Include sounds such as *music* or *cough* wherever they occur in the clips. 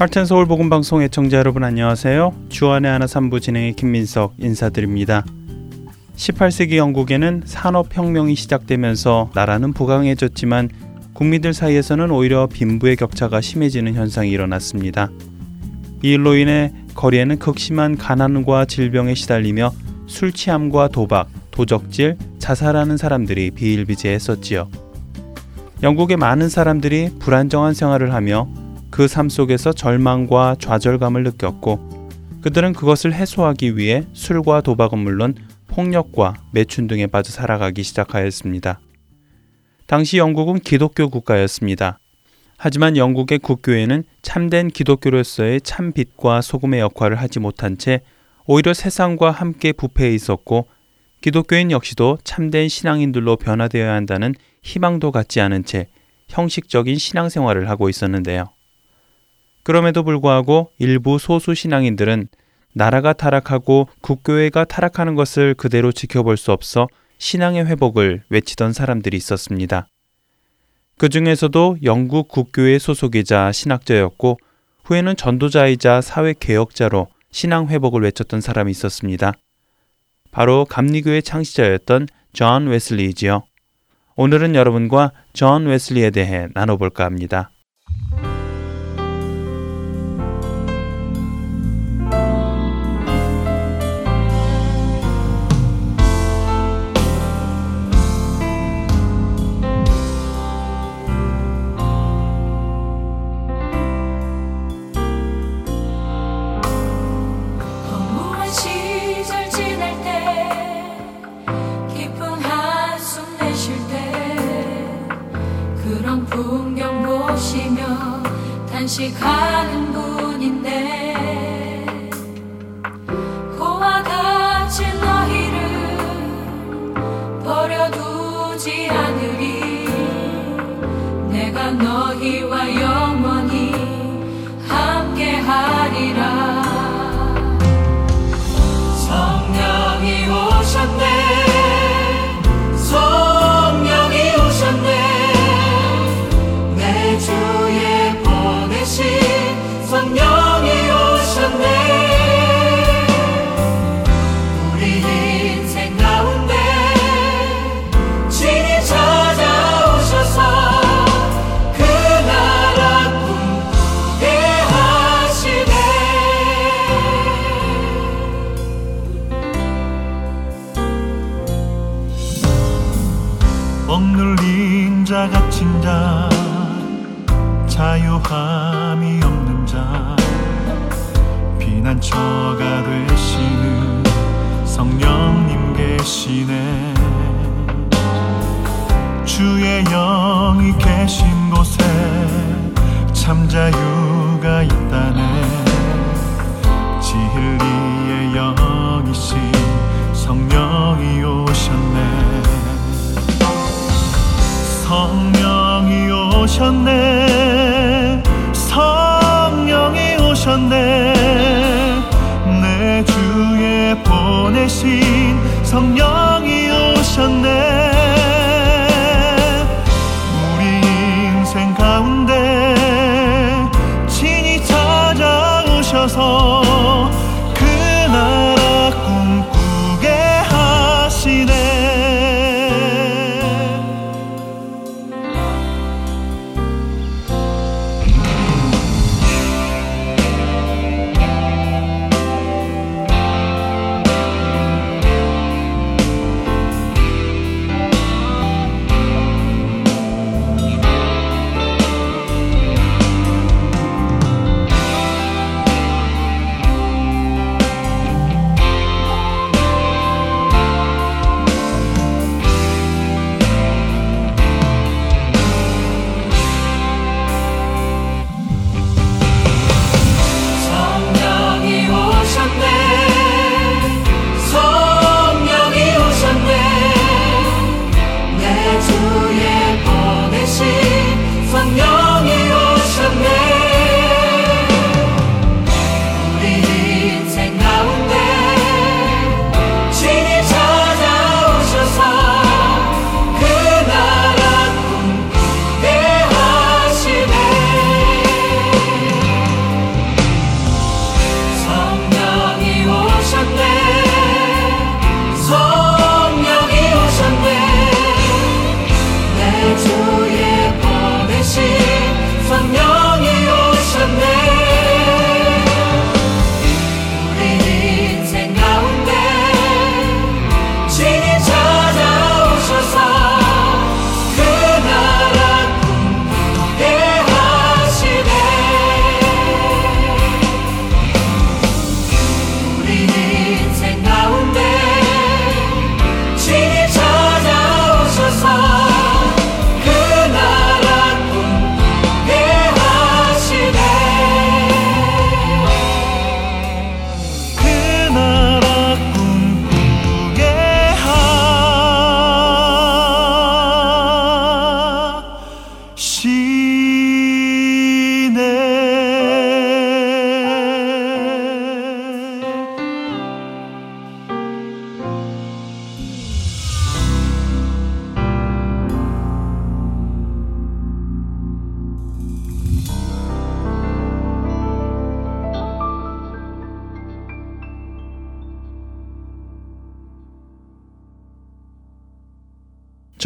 할텐 서울 복음 방송 애청자 여러분 안녕하세요. 주안의 하나 삼부 진행의 김민석 인사드립니다. 18세기 영국에는 산업 혁명이 시작되면서 나라는 부강해졌지만 국민들 사이에서는 오히려 빈부의 격차가 심해지는 현상이 일어났습니다. 이 일로 인해 거리에는 극심한 가난과 질병에 시달리며 술 취함과 도박, 도적질, 자살하는 사람들이 비일비재했었지요. 영국의 많은 사람들이 불안정한 생활을 하며 그 삶 속에서 절망과 좌절감을 느꼈고 그들은 그것을 해소하기 위해 술과 도박은 물론 폭력과 매춘 등에 빠져 살아가기 시작하였습니다. 당시 영국은 기독교 국가였습니다. 하지만 영국의 국교회는 참된 기독교로서의 참 빛과 소금의 역할을 하지 못한 채 오히려 세상과 함께 부패해 있었고 기독교인 역시도 참된 신앙인들로 변화되어야 한다는 희망도 갖지 않은 채 형식적인 신앙생활을 하고 있었는데요. 그럼에도 불구하고 일부 소수 신앙인들은 나라가 타락하고 국교회가 타락하는 것을 그대로 지켜볼 수 없어 신앙의 회복을 외치던 사람들이 있었습니다. 그 중에서도 영국 국교회 소속이자 신학자였고 후에는 전도자이자 사회 개혁자로 신앙 회복을 외쳤던 사람이 있었습니다. 바로 감리교의 창시자였던 존 웨슬리이지요. 오늘은 여러분과 존 웨슬리에 대해 나눠볼까 합니다.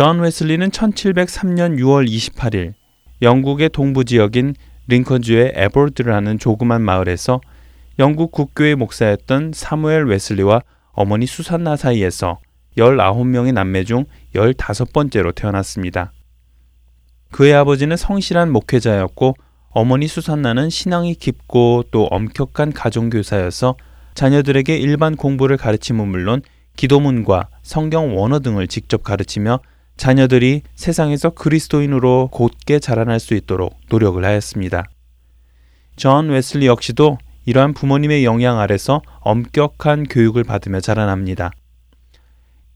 존 웨슬리는 1703년 6월 28일 영국의 동부 지역인 링컨주의 엡워스라는 조그만 마을에서 영국 국교의 목사였던 사무엘 웨슬리와 어머니 수산나 사이에서 19명의 남매 중 15번째로 태어났습니다. 그의 아버지는 성실한 목회자였고 어머니 수산나는 신앙이 깊고 또 엄격한 가정교사여서 자녀들에게 일반 공부를 가르침은 물론 기도문과 성경 원어 등을 직접 가르치며 자녀들이 세상에서 그리스도인으로 곧게 자라날 수 있도록 노력을 하였습니다. 존 웨슬리 역시도 이러한 부모님의 영향 아래서 엄격한 교육을 받으며 자라납니다.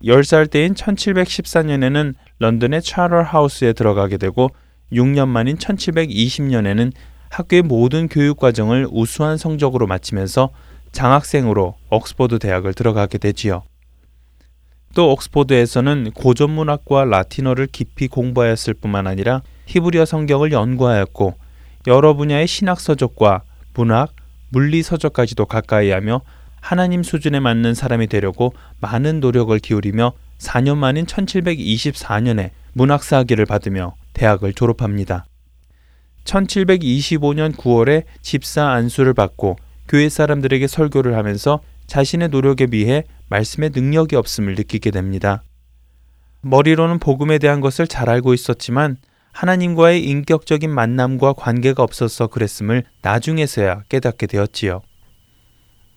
10살 때인 1714년에는 런던의 차터 하우스에 들어가게 되고 6년 만인 1720년에는 학교의 모든 교육 과정을 우수한 성적으로 마치면서 장학생으로 옥스퍼드 대학을 들어가게 되지요. 또 옥스퍼드에서는 고전 문학과 라틴어를 깊이 공부하였을 뿐만 아니라 히브리어 성경을 연구하였고 여러 분야의 신학 서적과 문학, 물리 서적까지도 가까이 하며 하나님 수준에 맞는 사람이 되려고 많은 노력을 기울이며 4년 만인 1724년에 문학사 학위를 받으며 대학을 졸업합니다. 1725년 9월에 집사 안수를 받고 교회 사람들에게 설교를 하면서 자신의 노력에 비해 말씀의 능력이 없음을 느끼게 됩니다. 머리로는 복음에 대한 것을 잘 알고 있었지만 하나님과의 인격적인 만남과 관계가 없어서 그랬음을 나중에서야 깨닫게 되었지요.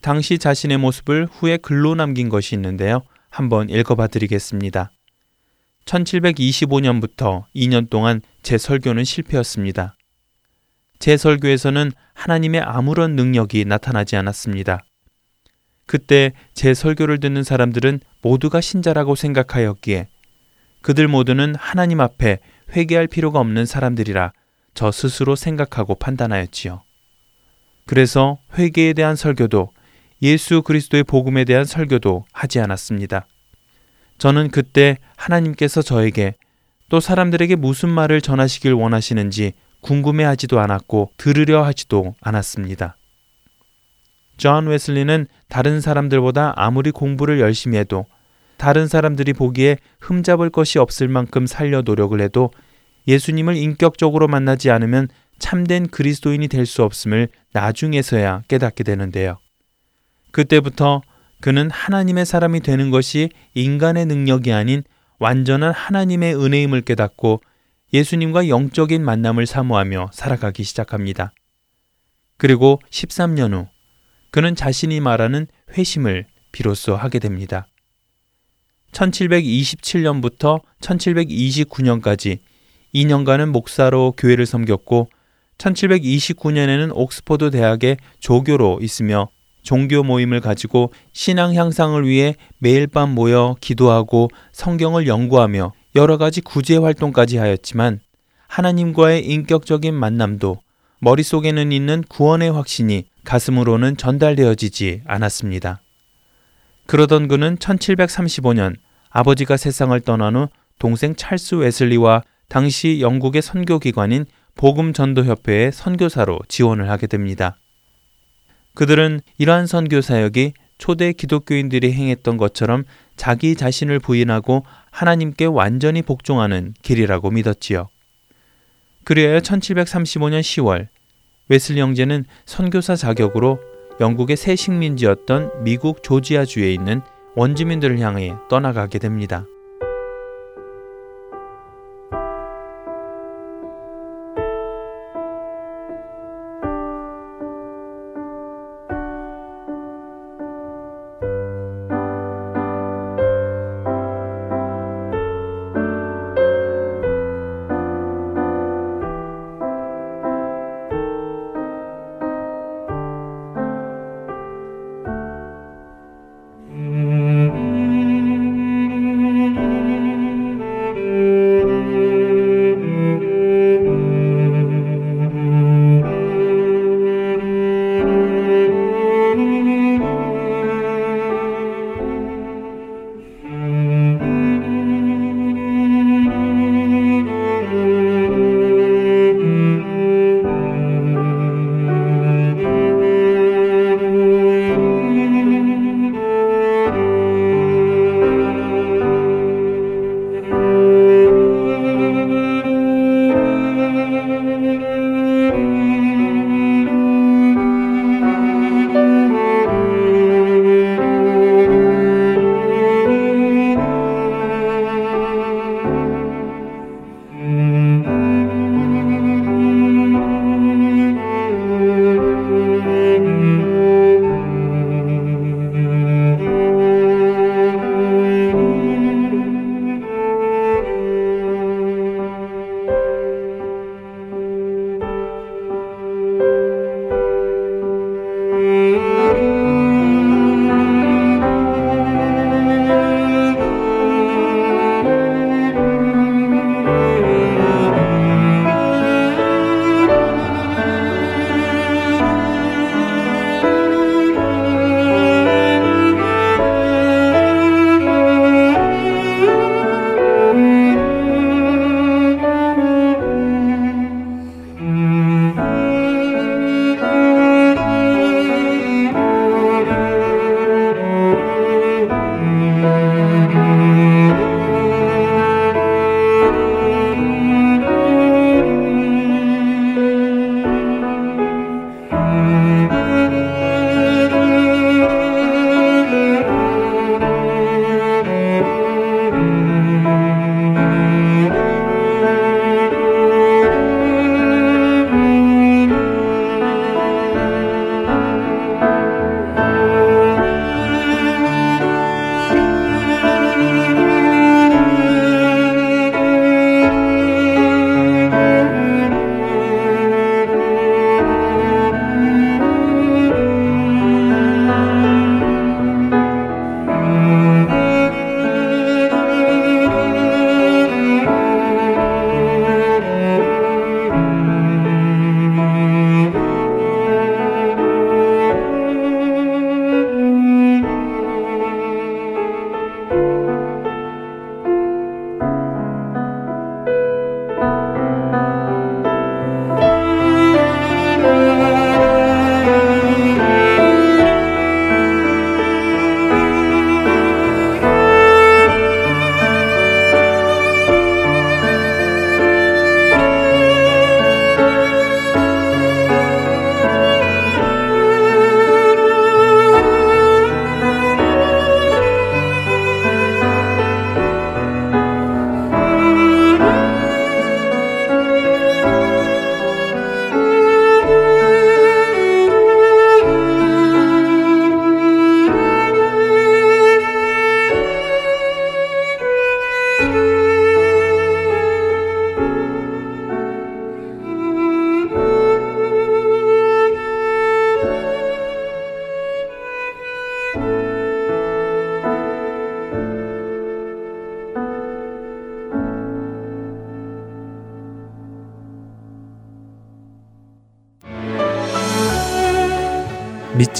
당시 자신의 모습을 후에 글로 남긴 것이 있는데요. 한번 읽어봐 드리겠습니다. 1725년부터 2년 동안 제 설교는 실패였습니다. 제 설교에서는 하나님의 아무런 능력이 나타나지 않았습니다. 그때 제 설교를 듣는 사람들은 모두가 신자라고 생각하였기에 그들 모두는 하나님 앞에 회개할 필요가 없는 사람들이라 저 스스로 생각하고 판단하였지요. 그래서 회개에 대한 설교도 예수 그리스도의 복음에 대한 설교도 하지 않았습니다. 저는 그때 하나님께서 저에게 또 사람들에게 무슨 말을 전하시길 원하시는지 궁금해하지도 않았고 들으려 하지도 않았습니다. 존 웨슬리는 다른 사람들보다 아무리 공부를 열심히 해도 다른 사람들이 보기에 흠잡을 것이 없을 만큼 살려고 노력을 해도 예수님을 인격적으로 만나지 않으면 참된 그리스도인이 될 수 없음을 나중에서야 깨닫게 되는데요. 그때부터 그는 하나님의 사람이 되는 것이 인간의 능력이 아닌 완전한 하나님의 은혜임을 깨닫고 예수님과 영적인 만남을 사모하며 살아가기 시작합니다. 그리고 13년 후 그는 자신이 말하는 회심을 비로소 하게 됩니다. 1727년부터 1729년까지 2년간은 목사로 교회를 섬겼고 1729년에는 옥스퍼드 대학의 조교로 있으며 종교 모임을 가지고 신앙 향상을 위해 매일 밤 모여 기도하고 성경을 연구하며 여러 가지 구제 활동까지 하였지만 하나님과의 인격적인 만남도 머릿속에는 있는 구원의 확신이 가슴으로는 전달되어지지 않았습니다. 그러던 그는 1735년 아버지가 세상을 떠난 후 동생 찰스 웨슬리와 당시 영국의 선교기관인 복음전도협회의 선교사로 지원을 하게 됩니다. 그들은 이러한 선교 사역이 초대 기독교인들이 행했던 것처럼 자기 자신을 부인하고 하나님께 완전히 복종하는 길이라고 믿었지요. 그리하여 1735년 10월 웨슬리 형제는 선교사 자격으로 영국의 새 식민지였던 미국 조지아주에 있는 원주민들을 향해 떠나가게 됩니다.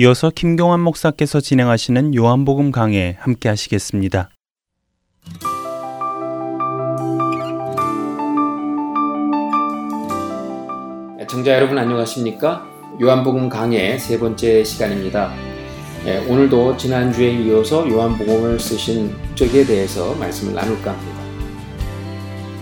이어서 김경환 목사께서 진행하시는 요한복음 강해 함께 하시겠습니다. 청자 여러분 안녕하십니까? 요한복음 강해 세 번째 시간입니다. 예, 오늘도 지난주에 이어서 요한복음을 쓰신 적에 대해서 말씀을 나눌까 합니다.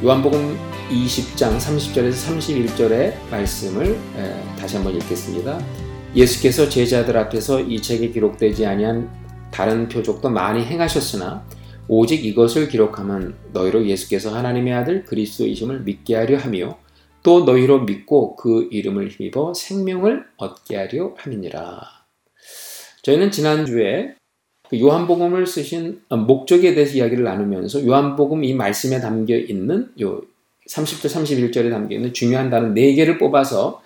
요한복음 20장 30절에서 31절의 말씀을 예, 다시 한번 읽겠습니다. 예수께서 제자들 앞에서 이 책에 기록되지 아니한 다른 표적도 많이 행하셨으나 오직 이것을 기록하면 너희로 예수께서 하나님의 아들 그리스도이심을 믿게 하려 하며 또 너희로 믿고 그 이름을 힘입어 생명을 얻게 하려 함이니라. 저희는 지난주에 그 요한복음을 쓰신 목적에 대해서 이야기를 나누면서 요한복음 이 말씀에 담겨 있는 요 30절 31절에 담겨 있는 중요한 단어 4개를 뽑아서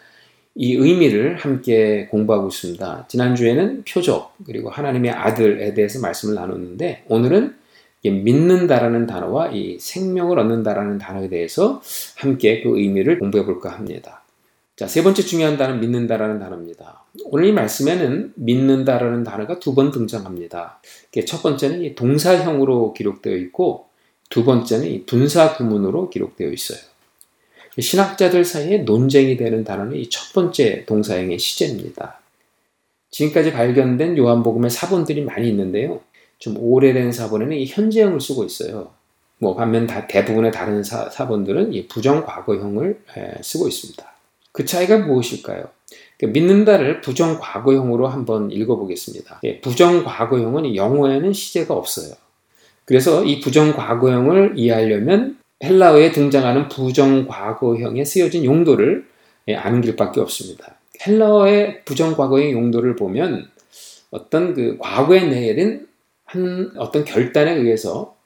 이 의미를 함께 공부하고 있습니다. 지난주에는 표적, 그리고 하나님의 아들에 대해서 말씀을 나눴는데, 오늘은 믿는다라는 단어와 이 생명을 얻는다라는 단어에 대해서 함께 그 의미를 공부해 볼까 합니다. 자, 세 번째 중요한 단어는 믿는다라는 단어입니다. 오늘 이 말씀에는 믿는다라는 단어가 두 번 등장합니다. 첫 번째는 동사형으로 기록되어 있고, 두 번째는 분사 구문으로 기록되어 있어요. 신학자들 사이에 논쟁이 되는 단어는 이 첫 번째 동사형의 시제입니다. 지금까지 발견된 요한복음의 사본들이 많이 있는데요. 좀 오래된 사본에는 이 현재형을 쓰고 있어요. 뭐 반면 다 대부분의 다른 사, 사본들은 이 부정 과거형을 쓰고 있습니다. 그 차이가 무엇일까요? 그 믿는다를 부정 과거형으로 한번 읽어보겠습니다. 예, 부정 과거형은 영어에는 시제가 없어요. 그래서 이 부정 과거형을 이해하려면 헬라어에 등장하는 부정과거형에 쓰여진 용도를 예, 아는 길밖에 없습니다. 헬라어의 부정과거형 용도를 보면 어떤 그 과거에 내린 한 어떤 결단에 의해서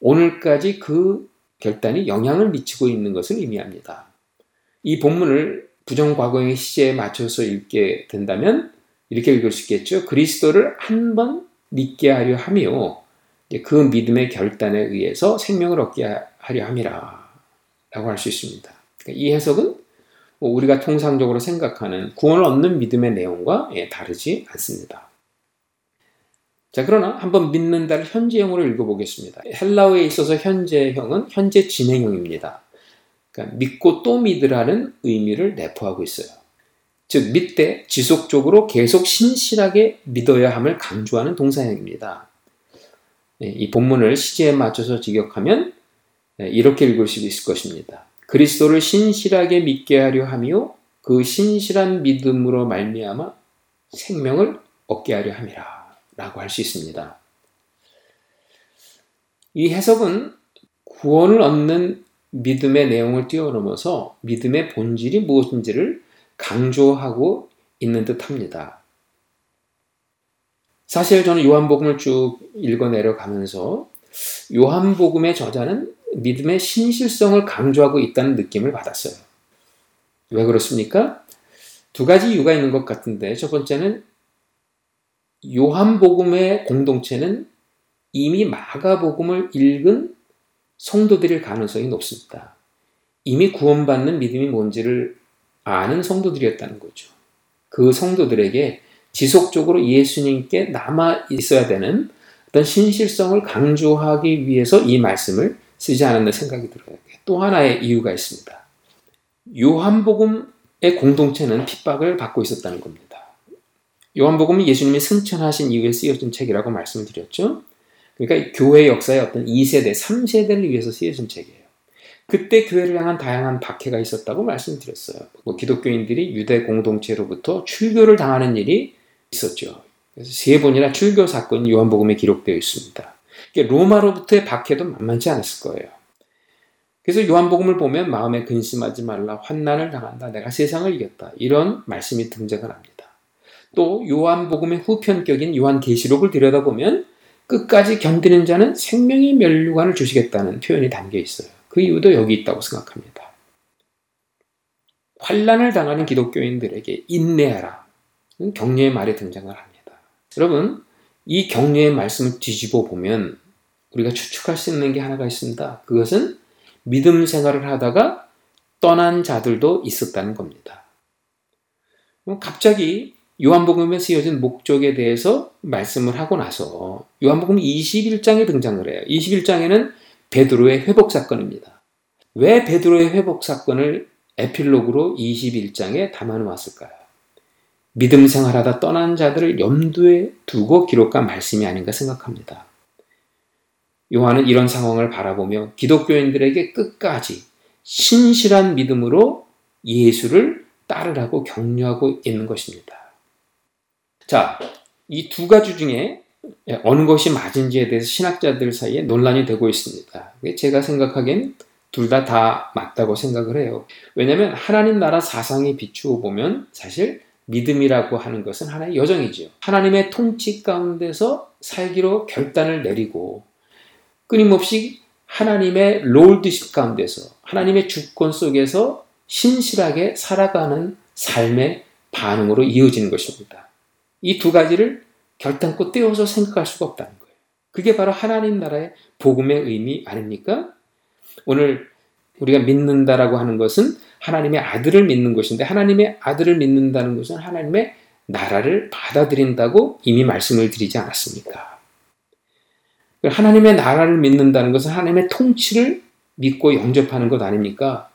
오늘까지 그 결단이 영향을 미치고 있는 것을 의미합니다. 이 본문을 부정과거형의 시제에 맞춰서 읽게 된다면 이렇게 읽을 수 있겠죠. 그리스도를 한 번 믿게 하려 하며 그 믿음의 결단에 의해서 생명을 얻게 하려 함이라 라고 할 수 있습니다. 그러니까 이 해석은 뭐 우리가 통상적으로 생각하는 구원을 얻는 믿음의 내용과 예, 다르지 않습니다. 자, 그러나 한번 믿는다를 현재형으로 읽어보겠습니다. 헬라어에 있어서 현재형은 현재 진행형입니다. 그러니까 믿고 또 믿으라는 의미를 내포하고 있어요. 즉, 믿되 지속적으로 계속 신실하게 믿어야 함을 강조하는 동사형입니다. 예, 이 본문을 시제에 맞춰서 직역하면 예, 이렇게 읽을 수 있을 것입니다. 그리스도를 신실하게 믿게 하려 하며 그 신실한 믿음으로 말미암아 생명을 얻게 하려 함이라 라고 할 수 있습니다. 이 해석은 구원을 얻는 믿음의 내용을 뛰어넘어서 믿음의 본질이 무엇인지를 강조하고 있는 듯 합니다. 사실 저는 요한복음을 쭉 읽어 내려가면서 요한복음의 저자는 믿음의 신실성을 강조하고 있다는 느낌을 받았어요. 왜 그렇습니까? 두 가지 이유가 있는 것 같은데 첫 번째는 요한복음의 공동체는 이미 마가복음을 읽은 성도들일 가능성이 높습니다. 이미 구원받는 믿음이 뭔지를 아는 성도들이었다는 거죠. 그 성도들에게 지속적으로 예수님께 남아 있어야 되는 어떤 신실성을 강조하기 위해서 이 말씀을 쓰지 않았나 생각이 들어요. 또 하나의 이유가 있습니다. 요한복음의 공동체는 핍박을 받고 있었다는 겁니다. 요한복음은 예수님이 승천하신 이후에 쓰여진 책이라고 말씀을 드렸죠. 그러니까 교회 역사의 어떤 2세대, 3세대를 위해서 쓰여진 책이에요. 그때 교회를 향한 다양한 박해가 있었다고 말씀드렸어요. 뭐 기독교인들이 유대 공동체로부터 출교를 당하는 일이 있었죠. 그래서 세 번이나 출교 사건이 요한 복음에 기록되어 있습니다. 로마로부터의 박해도 만만치 않았을 거예요. 그래서 요한복음을 보면 마음에 근심하지 말라 환난을 당한다 내가 세상을 이겼다 이런 말씀이 등장을 합니다. 또 요한복음의 후편격인 요한계시록을 들여다보면 끝까지 견디는 자는 생명의 멸류관을 주시겠다는 표현이 담겨 있어요. 그 이유도 여기 있다고 생각합니다. 환란을 당하는 기독교인들에게 인내하라. 격려의 말이 등장을 합니다. 여러분, 이 격려의 말씀을 뒤집어 보면 우리가 추측할 수 있는 게 하나가 있습니다. 그것은 믿음 생활을 하다가 떠난 자들도 있었다는 겁니다. 갑자기 요한복음에 쓰여진 목적에 대해서 말씀을 하고 나서 요한복음 21장에 등장을 해요. 21장에는 베드로의 회복 사건입니다. 왜 베드로의 회복 사건을 에필로그로 21장에 담아 놓았을까요? 믿음 생활하다 떠난 자들을 염두에 두고 기록한 말씀이 아닌가 생각합니다. 요한은 이런 상황을 바라보며 기독교인들에게 끝까지 신실한 믿음으로 예수를 따르라고 격려하고 있는 것입니다. 자, 이 두 가지 중에 어느 것이 맞은지에 대해서 신학자들 사이에 논란이 되고 있습니다. 제가 생각하기엔 둘 다다 맞다고 생각을 해요. 왜냐하면 하나님 나라 사상에 비추어 보면 사실 믿음이라고 하는 것은 하나의 여정이지요. 하나님의 통치 가운데서 살기로 결단을 내리고 끊임없이 하나님의 롤드십 가운데서 하나님의 주권 속에서 신실하게 살아가는 삶의 반응으로 이어지는 것입니다. 이 두 가지를 결단코 떼어서 생각할 수가 없다는 거예요. 그게 바로 하나님 나라의 복음의 의미 아닙니까? 오늘 우리가 믿는다라고 하는 것은 하나님의 아들을 믿는 것인데 하나님의 아들을 믿는다는 것은 하나님의 나라를 받아들인다고 이미 말씀을 드리지 않았습니까? 하나님의 나라를 믿는다는 것은 하나님의 통치를 믿고 영접하는 것 아닙니까?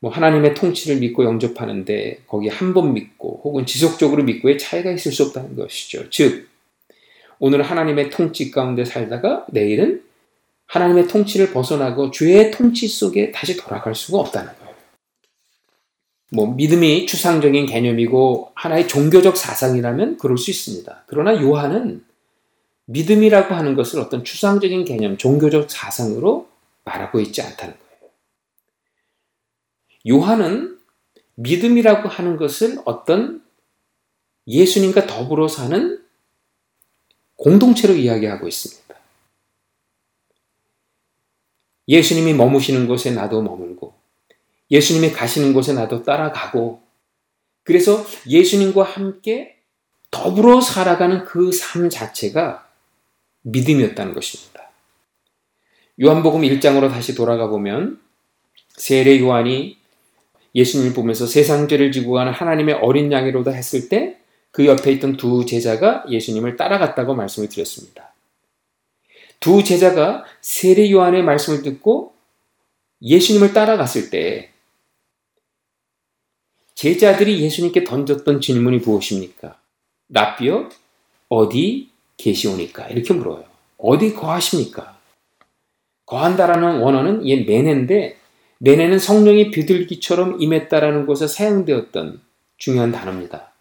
뭐 하나님의 통치를 믿고 영접하는데 거기 한 번 믿고 혹은 지속적으로 믿고의 차이가 있을 수 없다는 것이죠. 즉 오늘 하나님의 통치 가운데 살다가 내일은 하나님의 통치를 벗어나고 죄의 통치 속에 다시 돌아갈 수가 없다는 거예요. 뭐 믿음이 추상적인 개념이고 하나의 종교적 사상이라면 그럴 수 있습니다. 그러나 요한은 믿음이라고 하는 것을 어떤 추상적인 개념, 종교적 사상으로 말하고 있지 않다는 거예요. 요한은 믿음이라고 하는 것을 어떤 예수님과 더불어 사는 공동체로 이야기하고 있습니다. 예수님이 머무시는 곳에 나도 머물고, 예수님이 가시는 곳에 나도 따라가고, 그래서 예수님과 함께 더불어 살아가는 그 삶 자체가 믿음이었다는 것입니다. 요한복음 1장으로 다시 돌아가 보면 세례 요한이 예수님을 보면서 세상 죄를 지고 가는 하나님의 어린 양이로다 했을 때 그 옆에 있던 두 제자가 예수님을 따라갔다고 말씀을 드렸습니다. 두 제자가 세례 요한의 말씀을 듣고 예수님을 따라갔을 때 제자들이 예수님께 던졌던 질문이 무엇입니까? 라비어 어디 계시오니까 이렇게 물어요. 어디 거하십니까? 거한다라는 원어는 얘 메네인데 메네는 성령이 비둘기처럼 임했다라는 곳에 사용되었던 중요한 단어입니다.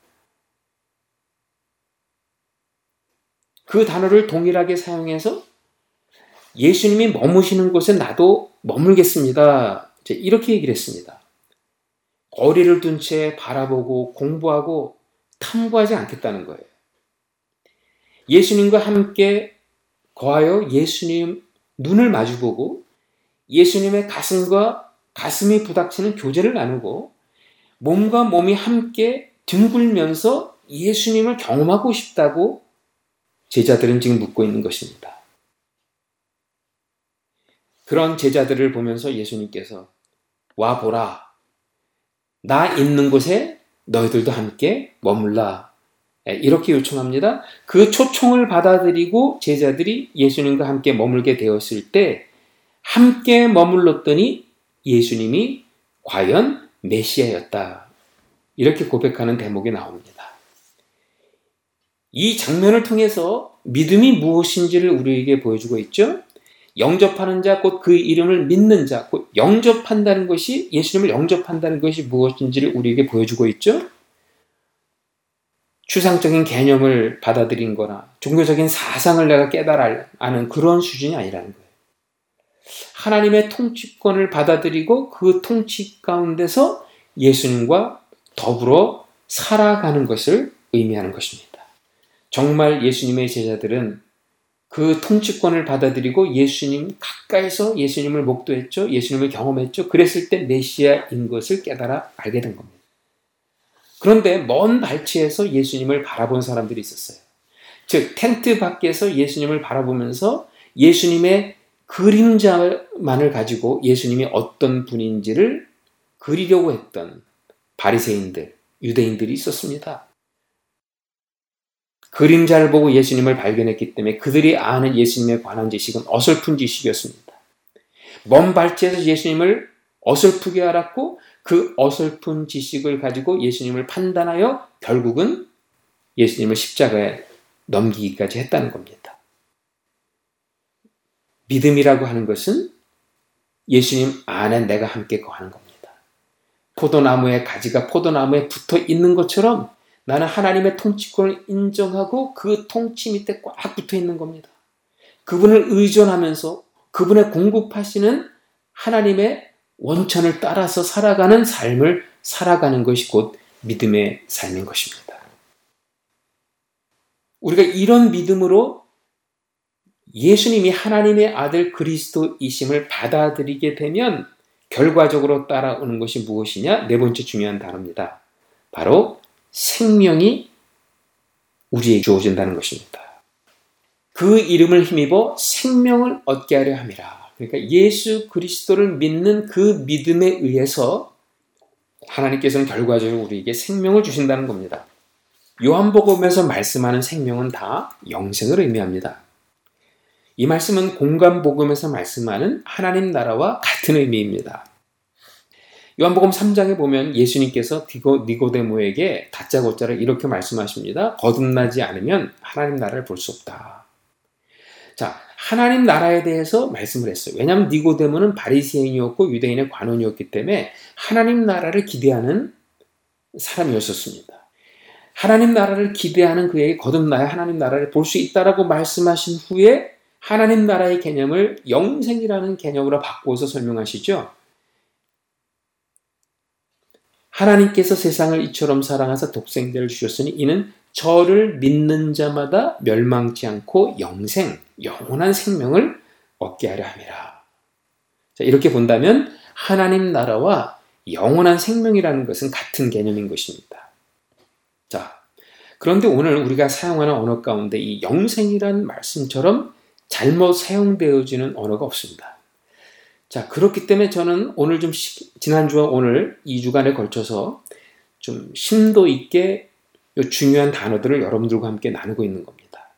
그 단어를 동일하게 사용해서 예수님이 머무시는 곳에 나도 머물겠습니다. 이렇게 얘기를 했습니다. 거리를 둔 채 바라보고 공부하고 탐구하지 않겠다는 거예요. 예수님과 함께 거하여 예수님 눈을 마주보고 예수님의 가슴과 가슴이 부닥치는 교제를 나누고 몸과 몸이 함께 뒹굴면서 예수님을 경험하고 싶다고 제자들은 지금 묻고 있는 것입니다. 그런 제자들을 보면서 예수님께서 와 보라. 나 있는 곳에 너희들도 함께 머물라. 예, 이렇게 요청합니다. 그 초청을 받아들이고 제자들이 예수님과 함께 머물게 되었을 때 함께 머물렀더니 예수님이 과연 메시아였다. 이렇게 고백하는 대목이 나옵니다. 이 장면을 통해서 믿음이 무엇인지를 우리에게 보여주고 있죠. 영접하는 자, 곧 그 이름을 믿는 자, 곧 영접한다는 것이 예수님을 영접한다는 것이 무엇인지를 우리에게 보여주고 있죠. 추상적인 개념을 받아들인 거나 종교적인 사상을 내가 깨달아 아는 그런 수준이 아니라는 거예요. 하나님의 통치권을 받아들이고 그 통치 가운데서 예수님과 더불어 살아가는 것을 의미하는 것입니다. 정말 예수님의 제자들은 그 통치권을 받아들이고 예수님 가까이서 예수님을 목도했죠. 예수님을 경험했죠. 그랬을 때 메시아인 것을 깨달아 알게 된 겁니다. 그런데 먼 발치에서 예수님을 바라본 사람들이 있었어요. 즉 텐트 밖에서 예수님을 바라보면서 예수님의 그림자만을 가지고 예수님이 어떤 분인지를 그리려고 했던 바리새인들, 유대인들이 있었습니다. 그림자를 보고 예수님을 발견했기 때문에 그들이 아는 예수님에 관한 지식은 어설픈 지식이었습니다. 먼 발치에서 예수님을 어설프게 알았고 그 어설픈 지식을 가지고 예수님을 판단하여 결국은 예수님을 십자가에 넘기기까지 했다는 겁니다. 믿음이라고 하는 것은 예수님 안에 내가 함께 거하는 겁니다. 포도나무의 가지가 포도나무에 붙어 있는 것처럼 나는 하나님의 통치권을 인정하고 그 통치 밑에 꽉 붙어 있는 겁니다. 그분을 의존하면서 그분의 공급하시는 하나님의 원천을 따라서 살아가는 삶을 살아가는 것이 곧 믿음의 삶인 것입니다. 우리가 이런 믿음으로 예수님이 하나님의 아들 그리스도이심을 받아들이게 되면 결과적으로 따라오는 것이 무엇이냐? 네 번째 중요한 단어입니다. 바로 생명이 우리에게 주어진다는 것입니다. 그 이름을 힘입어 생명을 얻게 하려 함이라. 그러니까 예수 그리스도를 믿는 그 믿음에 의해서 하나님께서는 결과적으로 우리에게 생명을 주신다는 겁니다. 요한복음에서 말씀하는 생명은 다 영생을 의미합니다. 이 말씀은 공간복음에서 말씀하는 하나님 나라와 같은 의미입니다. 요한복음 3장에 보면 예수님께서 니고데모에게 다짜고짜를 이렇게 말씀하십니다. 거듭나지 않으면 하나님 나라를 볼 수 없다. 자, 하나님 나라에 대해서 말씀을 했어요. 왜냐하면 니고데모는 바리새인이었고 유대인의 관원이었기 때문에 하나님 나라를 기대하는 사람이었었습니다. 하나님 나라를 기대하는 그에게 거듭나야 하나님 나라를 볼 수 있다라고 말씀하신 후에 하나님 나라의 개념을 영생이라는 개념으로 바꾸어서 설명하시죠. 하나님께서 세상을 이처럼 사랑하사 독생자를 주셨으니 이는 저를 믿는 자마다 멸망치 않고 영생, 영원한 생명을 얻게 하려 함이라. 자, 이렇게 본다면 하나님 나라와 영원한 생명이라는 것은 같은 개념인 것입니다. 자, 그런데 오늘 우리가 사용하는 언어 가운데 이 영생이라는 말씀처럼 잘못 사용되어지는 언어가 없습니다. 자, 그렇기 때문에 저는 오늘 좀, 지난주와 오늘 2주간에 걸쳐서 좀 심도 있게 이 중요한 단어들을 여러분들과 함께 나누고 있는 겁니다.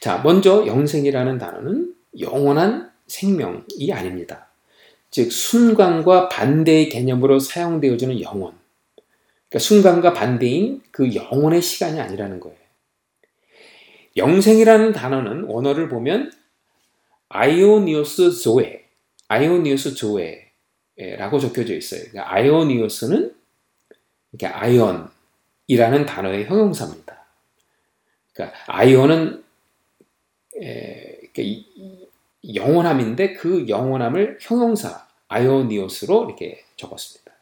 자, 먼저 영생이라는 단어는 영원한 생명이 아닙니다. 즉, 순간과 반대의 개념으로 사용되어지는 영원. 그러니까 순간과 반대인 그 영원의 시간이 아니라는 거예요. 영생이라는 단어는 원어를 보면 아이오니오스 조에, 아이오니오스 조에라고 적혀져 있어요. 그러니까 아이오니오스는 이렇게 아이언이라는 단어의 형용사입니다. 그러니까 아이언은 에, 영원함인데 그 영원함을 형용사 아이오니오스로 이렇게 적었습니다.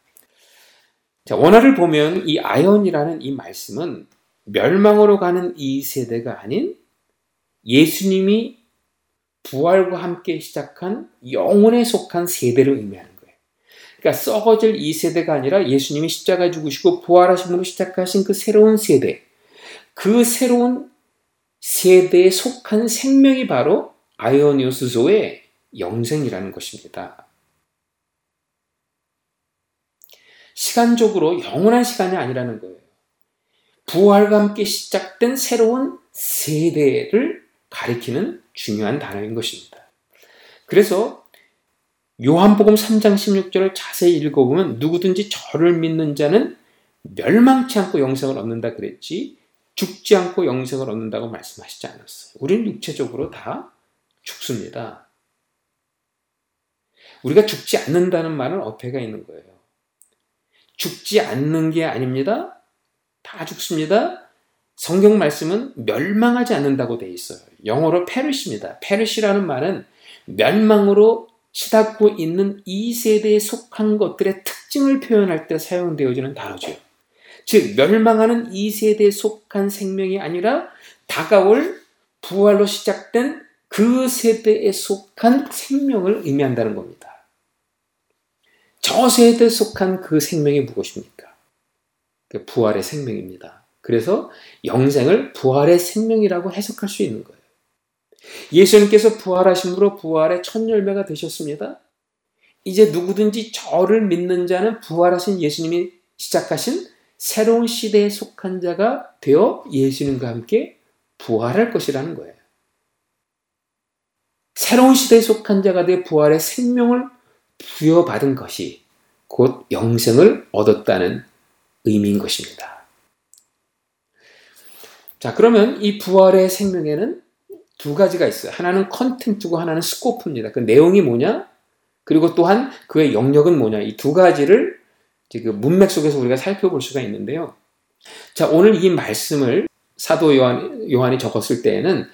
자, 원어를 보면 이 아이언이라는 이 말씀은 멸망으로 가는 이 세대가 아닌 예수님이 부활과 함께 시작한 영원에 속한 세대를 거예요. 그러니까 썩어질 이 세대가 아니라 예수님이 십자가 죽으시고 부활하심으로 시작하신 그 새로운 세대. 그 새로운 세대에 속한 생명이 바로 아이오니오스조의 영생이라는 것입니다. 시간적으로 영원한 시간이 아니라는 거예요. 부활과 함께 시작된 새로운 세대를 가리키는 중요한 단어인 것입니다. 그래서 요한복음 3장 16절을 자세히 읽어보면 누구든지 저를 믿는 자는 멸망치 않고 영생을 얻는다 그랬지 죽지 않고 영생을 얻는다고 말씀하시지 않았어요. 우리는 육체적으로 다 죽습니다. 우리가 죽지 않는다는 말은 어폐가 있는 거예요. 죽지 않는 게 아닙니다. 다 죽습니다. 성경 말씀은 멸망하지 않는다고 돼 있어요. 영어로 페르시입니다. 페르시라는 말은 멸망으로 치닫고 있는 이 세대에 속한 것들의 특징을 표현할 때 사용되어지는 단어죠. 즉, 멸망하는 이 세대에 속한 생명이 아니라 다가올 부활로 시작된 그 세대에 속한 생명을 의미한다는 겁니다. 저 세대에 속한 그 생명이 무엇입니까? 그 부활의 생명입니다. 그래서 영생을 부활의 생명이라고 해석할 수 있는 거예요. 예수님께서 부활하심으로 부활의 첫 열매가 되셨습니다. 이제 누구든지 저를 믿는 자는 부활하신 예수님이 시작하신 새로운 시대에 속한 자가 되어 예수님과 함께 부활할 것이라는 거예요. 새로운 시대에 속한 자가 되어 부활의 생명을 부여받은 것이 곧 영생을 얻었다는 의미인 것입니다. 자, 그러면 이 부활의 생명에는 두 가지가 있어요. 하나는 컨텐츠고 하나는 스코프입니다. 그 내용이 뭐냐? 그리고 또한 그의 영역은 뭐냐? 이 두 가지를 지금 문맥 속에서 우리가 살펴볼 수가 있는데요. 자, 오늘 이 말씀을 사도 요한, 요한이 적었을 때에는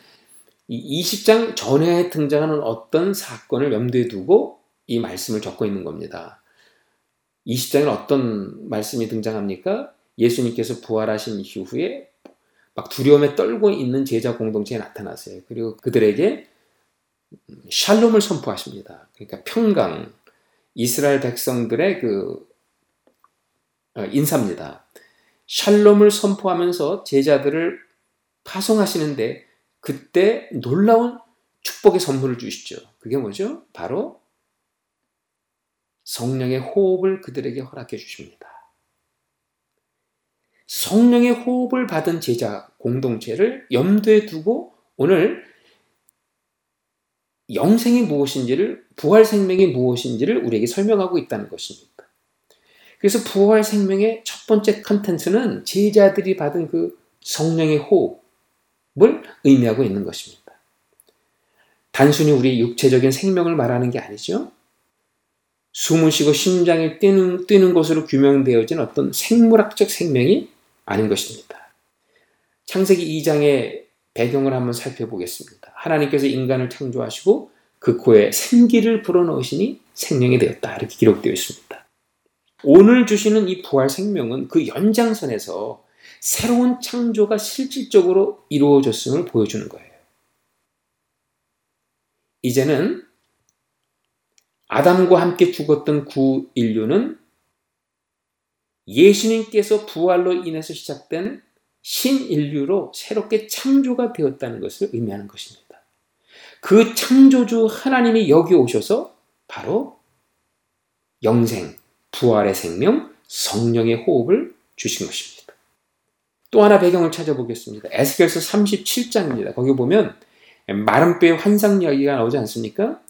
이 20장 전에 등장하는 어떤 사건을 염두에 두고 이 말씀을 적고 있는 겁니다. 20장에 어떤 말씀이 등장합니까? 예수님께서 부활하신 이후에 막 두려움에 떨고 있는 제자 공동체에 나타나세요. 그리고 그들에게 샬롬을 선포하십니다. 그러니까 평강, 이스라엘 백성들의 그 어, 인사입니다. 샬롬을 선포하면서 제자들을 파송하시는데 그때 놀라운 축복의 선물을 주시죠. 그게 뭐죠? 바로 성령의 호흡을 그들에게 허락해 주십니다. 성령의 호흡을 받은 제자 공동체를 염두에 두고 오늘 영생이 무엇인지를 부활 생명이 무엇인지를 우리에게 설명하고 있다는 것입니다. 그래서 부활 생명의 첫 번째 컨텐츠는 제자들이 받은 그 성령의 호흡을 의미하고 있는 것입니다. 단순히 우리 육체적인 생명을 말하는 게 아니죠. 숨을 쉬고 심장이 뛰는, 뛰는 것으로 규명되어진 어떤 생물학적 생명이 아닌 것입니다. 창세기 2장의 배경을 한번 살펴보겠습니다. 하나님께서 인간을 창조하시고 그 코에 생기를 불어넣으시니 생명이 되었다. 이렇게 기록되어 있습니다. 오늘 주시는 이 부활 생명은 그 연장선에서 새로운 창조가 실질적으로 이루어졌음을 보여주는 거예요. 이제는 아담과 함께 죽었던 구 인류는 예수님께서 부활로 인해서 시작된 신인류로 새롭게 창조가 되었다는 것을 의미하는 것입니다. 그 창조주 하나님이 여기 오셔서 바로 영생, 부활의 생명, 성령의 호흡을 주신 것입니다. 또 하나 배경을 찾아보겠습니다. 에스겔서 37장입니다. 거기 보면 마른 뼈의 환상 이야기가 나오지 않습니까?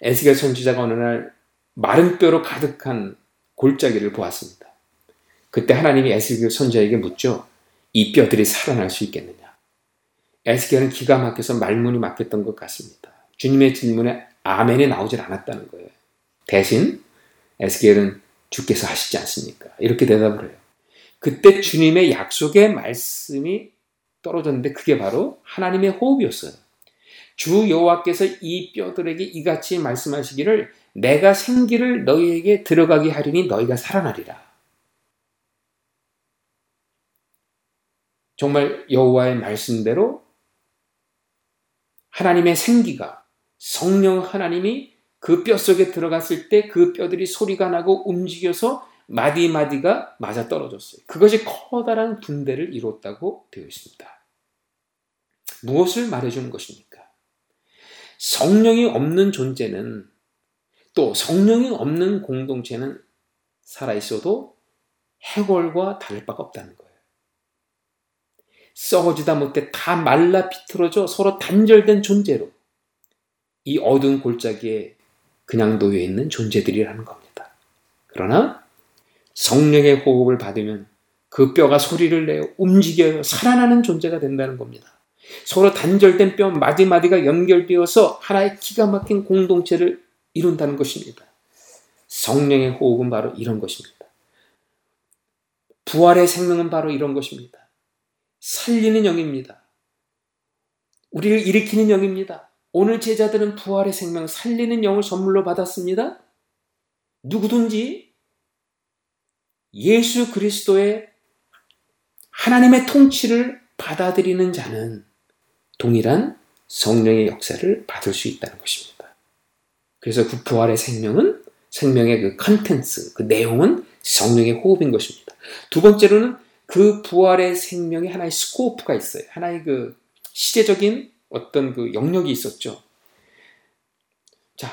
에스겔 선지자가 어느 날 마른 뼈로 가득한 골짜기를 보았습니다. 그때 하나님이 에스겔 선지자에게 묻죠. 이 뼈들이 살아날 수 있겠느냐? 에스겔은 기가 막혀서 말문이 막혔던 것 같습니다. 주님의 질문에 아멘이 나오질 않았다는 거예요. 대신 에스겔은 주께서 하시지 않습니까? 이렇게 대답을 해요. 그때 주님의 약속의 말씀이 떨어졌는데 그게 바로 하나님의 호흡이었어요. 주 여호와께서 이 뼈들에게 이같이 말씀하시기를 내가 생기를 너희에게 들어가게 하리니 너희가 살아나리라. 정말 여호와의 말씀대로 하나님의 생기가 성령 하나님이 그 뼈속에 들어갔을 때 그 뼈들이 소리가 나고 움직여서 마디마디가 맞아 떨어졌어요. 그것이 커다란 분대를 이뤘다고 되어 있습니다. 무엇을 말해주는 것입니까? 성령이 없는 존재는 또 성령이 없는 공동체는 살아있어도 해골과 다를 바가 없다는 거예요. 썩어지다 못해 다 말라 비틀어져 서로 단절된 존재로 이 어두운 골짜기에 그냥 놓여 있는 존재들이라는 겁니다. 그러나 성령의 호흡을 받으면 그 뼈가 소리를 내어 움직여요. 살아나는 존재가 된다는 겁니다. 서로 단절된 뼈 마디마디가 연결되어서 하나의 기가 막힌 공동체를 이룬다는 것입니다. 성령의 호흡은 바로 이런 것입니다. 부활의 생명은 바로 이런 것입니다. 살리는 영입니다. 우리를 일으키는 영입니다. 오늘 제자들은 부활의 생명, 살리는 영을 선물로 받았습니다. 누구든지 예수 그리스도의 하나님의 통치를 받아들이는 자는 동일한 성령의 역사를 받을 수 있다는 것입니다. 그래서 그 부활의 생명은 생명의 그 컨텐츠, 그 내용은 성령의 호흡인 것입니다. 두 번째로는 그 부활의 생명에 하나의 스코프가 있어요. 하나의 그 시제적인 어떤 그 영역이 있었죠. 자,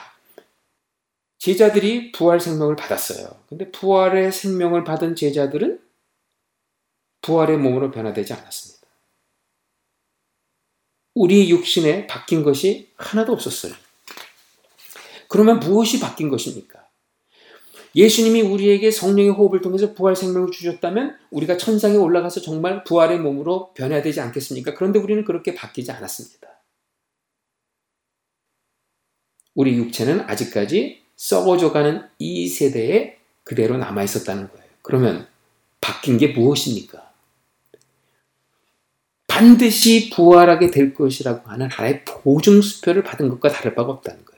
제자들이 부활 생명을 받았어요. 근데 부활의 생명을 받은 제자들은 부활의 몸으로 변화되지 않았습니다. 우리 육신에 바뀐 것이 하나도 없었어요. 그러면 무엇이 바뀐 것입니까? 예수님이 우리에게 성령의 호흡을 통해서 부활 생명을 주셨다면 우리가 천상에 올라가서 정말 부활의 몸으로 변해야 되지 않겠습니까? 그런데 우리는 그렇게 바뀌지 않았습니다. 우리 육체는 아직까지 썩어져가는 이 세대에 그대로 남아 있었다는 거예요. 그러면 바뀐 게 무엇입니까? 반드시 부활하게 될 것이라고 하는 하나의 보증 수표를 받은 것과 다를 바가 없다는 거예요.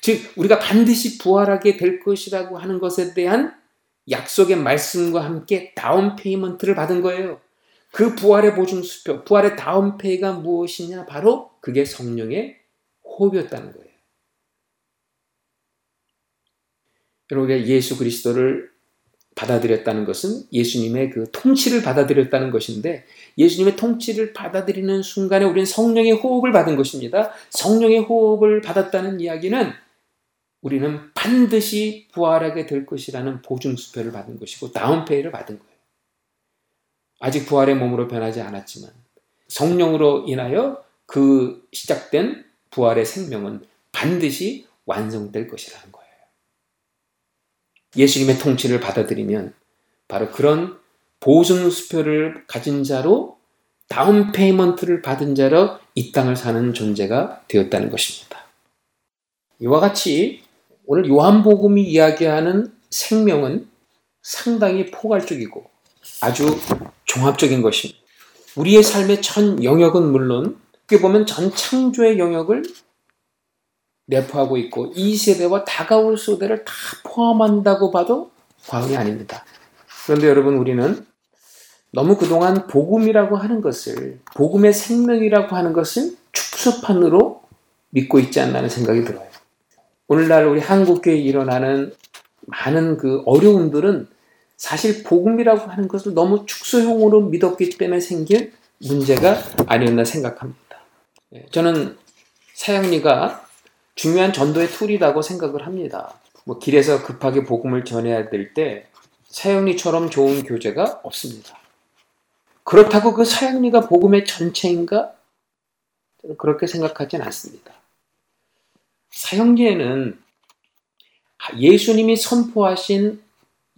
즉, 우리가 반드시 부활하게 될 것이라고 하는 것에 대한 약속의 말씀과 함께 down payment를 받은 거예요. 그 부활의 보증 수표, 부활의 down pay가 무엇이냐? 바로 그게 성령의 호흡이었다는 거예요. 여러분, 예수 그리스도를 받아들였다는 것은 예수님의 그 통치를 받아들였다는 것인데 예수님의 통치를 받아들이는 순간에 우리는 성령의 호흡을 받은 것입니다. 성령의 호흡을 받았다는 이야기는 우리는 반드시 부활하게 될 것이라는 보증수표를 받은 것이고 다운페이를 받은 거예요. 아직 부활의 몸으로 변하지 않았지만 성령으로 인하여 그 시작된 부활의 생명은 반드시 완성될 것이라는 거예요. 예수님의 통치를 받아들이면 바로 그런 보증 수표를 가진 자로 down payment를 받은 자로 이 땅을 사는 존재가 되었다는 것입니다. 이와 같이 오늘 요한복음이 이야기하는 생명은 상당히 포괄적이고 아주 종합적인 것입니다. 우리의 삶의 전 영역은 물론 어떻게 보면 전 창조의 영역을 내포하고 있고 이 세대와 다가올 세대를 다 포함한다고 봐도 과언이 아닙니다. 그런데 여러분 우리는 너무 그동안 복음이라고 하는 것을 복음의 생명이라고 하는 것을 축소판으로 믿고 있지 않나는 생각이 들어요. 오늘날 우리 한국교회에 일어나는 많은 그 어려움들은 사실 복음이라고 하는 것을 너무 축소형으로 믿었기 때문에 생긴 문제가 아니었나 생각합니다. 예, 저는 사영리가 중요한 전도의 tool이라고 생각을 합니다. 뭐 길에서 급하게 복음을 전해야 될 때 사영리처럼 좋은 교재가 없습니다. 그렇다고 그 사영리가 복음의 전체인가? 그렇게 생각하진 않습니다. 사형리에는 예수님이 선포하신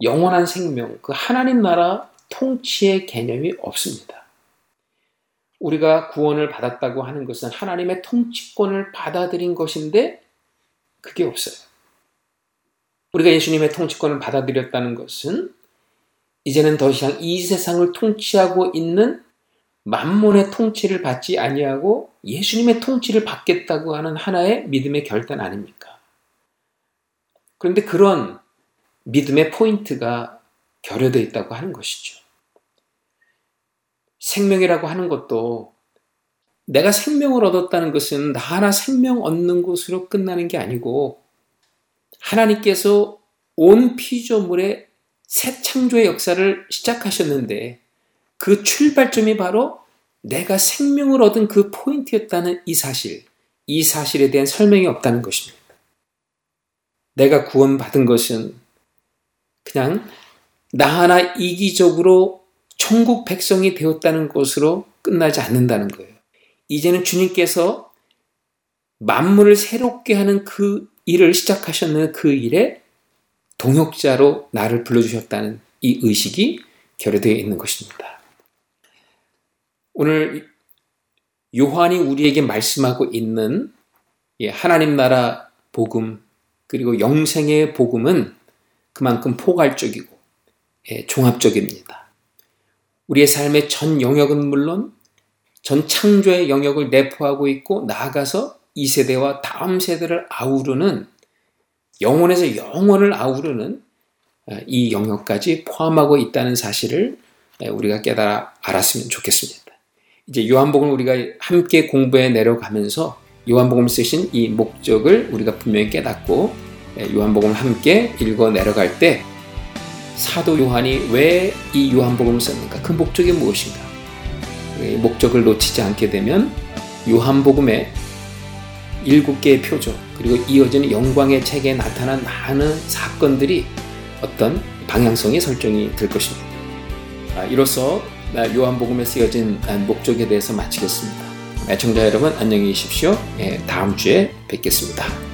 영원한 생명, 그 하나님 나라 통치의 개념이 없습니다. 우리가 구원을 받았다고 하는 것은 하나님의 통치권을 받아들인 것인데 그게 없어요. 우리가 예수님의 통치권을 받아들였다는 것은 이제는 더 이상 이 세상을 통치하고 있는 만몬의 통치를 받지 아니하고 예수님의 통치를 받겠다고 하는 하나의 믿음의 결단 아닙니까? 그런데 그런 믿음의 포인트가 결여되어 있다고 하는 것이죠. 생명이라고 하는 것도 내가 생명을 얻었다는 것은 나 하나 생명 얻는 것으로 끝나는 게 아니고 하나님께서 온 피조물의 새 창조의 역사를 시작하셨는데 그 출발점이 바로 내가 생명을 얻은 그 포인트였다는 이 사실, 이 사실에 대한 설명이 없다는 것입니다. 내가 구원받은 것은 그냥 나 하나 이기적으로 천국 백성이 되었다는 것으로 끝나지 않는다는 거예요. 이제는 주님께서 만물을 새롭게 하는 그 일을 시작하셨는 그 일에 동역자로 나를 불러주셨다는 이 의식이 결여되어 있는 것입니다. 오늘 요한이 우리에게 말씀하고 있는 하나님 나라 복음 그리고 영생의 복음은 그만큼 포괄적이고 예, 종합적입니다. 우리의 삶의 전 영역은 물론 전 창조의 영역을 내포하고 있고 나아가서 이 세대와 다음 세대를 아우르는 영혼에서 영혼을 아우르는 이 영역까지 포함하고 있다는 사실을 우리가 깨달아 알았으면 좋겠습니다. 이제 요한복음 우리가 함께 공부해 내려가면서 요한복음 쓰신 이 목적을 우리가 분명히 깨닫고 요한복음 함께 읽어 내려갈 때 사도 요한이 왜 이 요한복음을 썼는가? 그 목적이 무엇인가? 목적을 놓치지 않게 되면 요한복음의 일곱 개의 표적 그리고 이어지는 영광의 책에 나타난 많은 사건들이 어떤 방향성이 설정이 될 것입니다. 아, 이로써 요한복음에 쓰여진 목적에 대해서 마치겠습니다. 애청자 여러분 안녕히 계십시오. 예, 다음 주에 뵙겠습니다.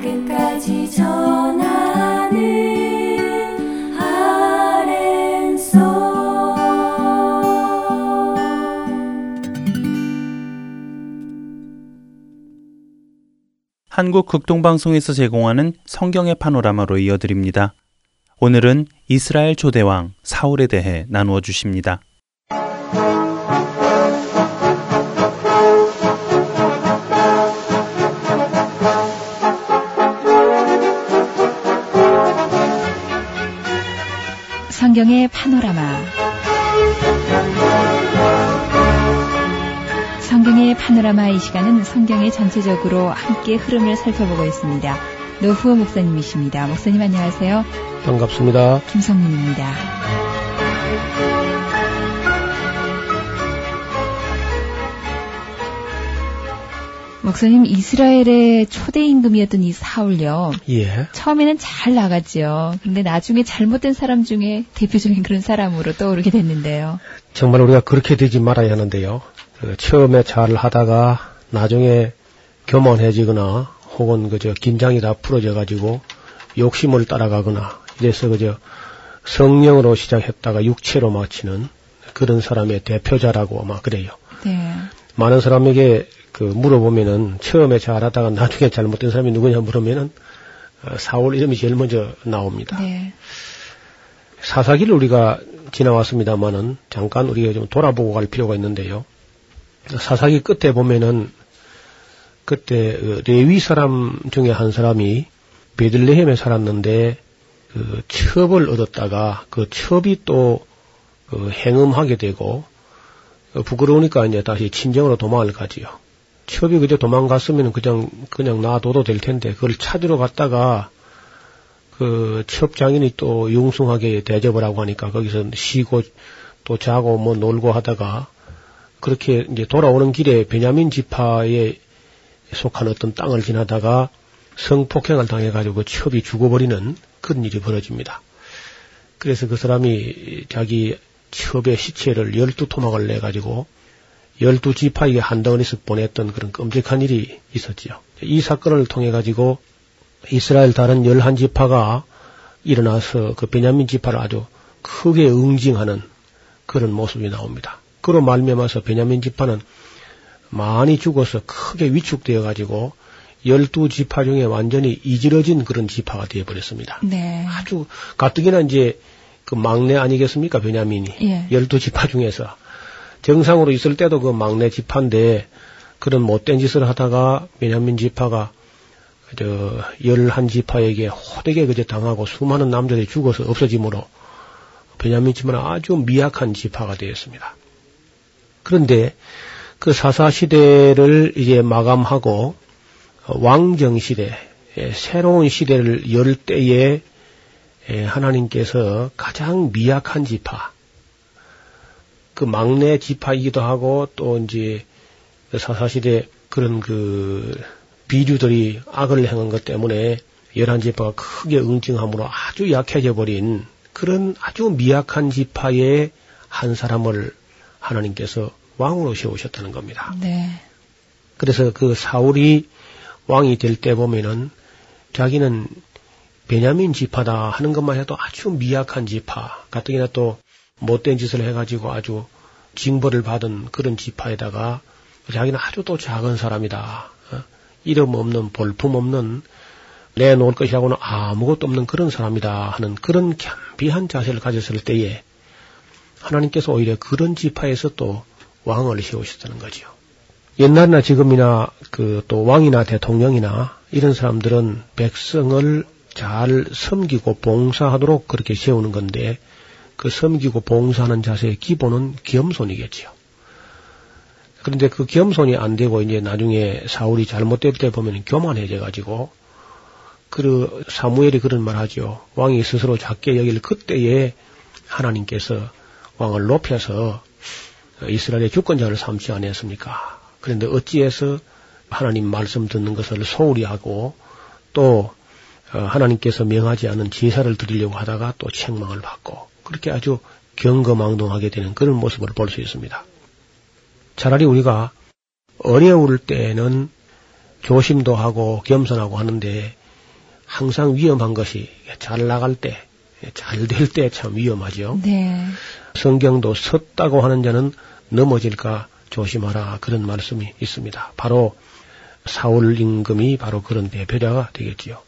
끝까지 전하는 아랜송 한국 극동방송에서 제공하는 성경의 파노라마로 이어드립니다. 오늘은 이스라엘 초대왕 사울에 대해 나누어 주십니다. 성경의 파노라마 성경의 파노라마 이 시간은 성경의 전체적으로 함께 흐름을 살펴보고 있습니다. 노후호 목사님이십니다. 목사님 안녕하세요. 반갑습니다. 김성민입니다. 목사님 이스라엘의 초대 임금이었던 이 사울요. 예. 처음에는 잘 나갔죠. 그런데 나중에 잘못된 사람 중에 대표적인 그런 사람으로 떠오르게 됐는데요. 정말 우리가 그렇게 되지 말아야 하는데요. 그 처음에 잘 하다가 나중에 교만해지거나 혹은 그저 긴장이 다 풀어져 가지고 욕심을 따라가거나 이래서 그저 성령으로 시작했다가 육체로 마치는 그런 사람의 대표자라고 아마 그래요. 네. 많은 사람에게 그 물어보면은 처음에 잘하다가 나중에 잘못된 사람이 누구냐 물으면은 어, 사울 이름이 제일 먼저 나옵니다. 네. 사사기를 우리가 지나왔습니다만은 잠깐 우리가 좀 돌아보고 갈 필요가 있는데요. 사사기 끝에 보면은 그때 그 레위 사람 중에 한 사람이 베들레헴에 살았는데 그 첩을 얻었다가 그 첩이 또 그 행음하게 되고 어, 부끄러우니까 이제 다시 친정으로 도망을 가지요. 첩이 그저 도망갔으면 그냥 그냥 놔둬도 될 텐데 그걸 찾으러 갔다가 그 첩장인이 또 융숭하게 대접을 하고 하니까 거기서 쉬고 또 자고 뭐 놀고 하다가 그렇게 이제 돌아오는 길에 베냐민 지파에 속한 어떤 땅을 지나다가 성폭행을 당해가지고 그 첩이 죽어버리는 그런 일이 벌어집니다. 그래서 그 사람이 자기 첩의 시체를 열두 토막을 내가지고 열두 지파에게 한 덩어리씩 보냈던 그런 끔찍한 일이 있었지요. 이 사건을 통해 가지고 이스라엘 다른 열한 지파가 일어나서 그 베냐민 지파를 아주 크게 응징하는 그런 모습이 나옵니다. 그로 말미암아서 베냐민 지파는 많이 죽어서 크게 위축되어 가지고 열두 지파 중에 완전히 이지러진 그런 지파가 되어 버렸습니다. 네. 아주 가뜩이나 이제 그 막내 아니겠습니까 베냐민이 예. 열두 지파 중에서 정상으로 있을 때도 그 막내 지파인데 그런 못된 짓을 하다가 베냐민 지파가 저 열한 지파에게 호되게 그저 당하고 수많은 남자들이 죽어서 없어짐으로 베냐민 지파는 아주 미약한 지파가 되었습니다. 그런데 그 사사 시대를 이제 마감하고 왕정 시대, 예, 새로운 시대를 열 때에 예, 하나님께서 가장 미약한 지파, 그 막내 지파이기도 하고 또 이제 그 사사시대 그런 그 비류들이 악을 행한 것 때문에 열한 지파가 크게 응징함으로 아주 약해져 버린 그런 아주 미약한 지파의 한 사람을 하나님께서 왕으로 세우셨다는 겁니다. 네. 그래서 그 사울이 왕이 될 때 보면은 자기는 베냐민 지파다 하는 것만 해도 아주 미약한 지파, 가뜩이나 또 못된 짓을 해가지고 아주 징벌을 받은 그런 지파에다가 자기는 아주 또 작은 사람이다. 어? 이름 없는 볼품 없는 내놓을 것이라고는 아무것도 없는 그런 사람이다 하는 그런 겸비한 자세를 가졌을 때에 하나님께서 오히려 그런 지파에서 또 왕을 세우셨다는 거지요. 옛날이나 지금이나 그 또 왕이나 대통령이나 이런 사람들은 백성을 잘 섬기고 봉사하도록 그렇게 세우는 건데 그 섬기고 봉사하는 자세의 기본은 겸손이겠지요. 그런데 그 겸손이 안 되고 이제 나중에 사울이 잘못될 때 보면 교만해져 가지고 그 사무엘이 그런 말 하죠. 왕이 스스로 작게 여길 그때에 하나님께서 왕을 높여서 이스라엘의 주권자를 삼지 않았습니까? 그런데 어찌해서 하나님 말씀 듣는 것을 소홀히 하고 또 어, 하나님께서 명하지 않은 제사를 드리려고 하다가 또 책망을 받고 그렇게 아주 경거망동하게 되는 그런 모습을 볼 수 있습니다. 차라리 우리가 어려울 때는 조심도 하고 겸손하고 하는데 항상 위험한 것이 잘 나갈 때, 잘 될 때 참 위험하죠. 네. 성경도 섰다고 하는 자는 넘어질까 조심하라 그런 말씀이 있습니다. 바로 사울 임금이 바로 그런 대표자가 되겠지요.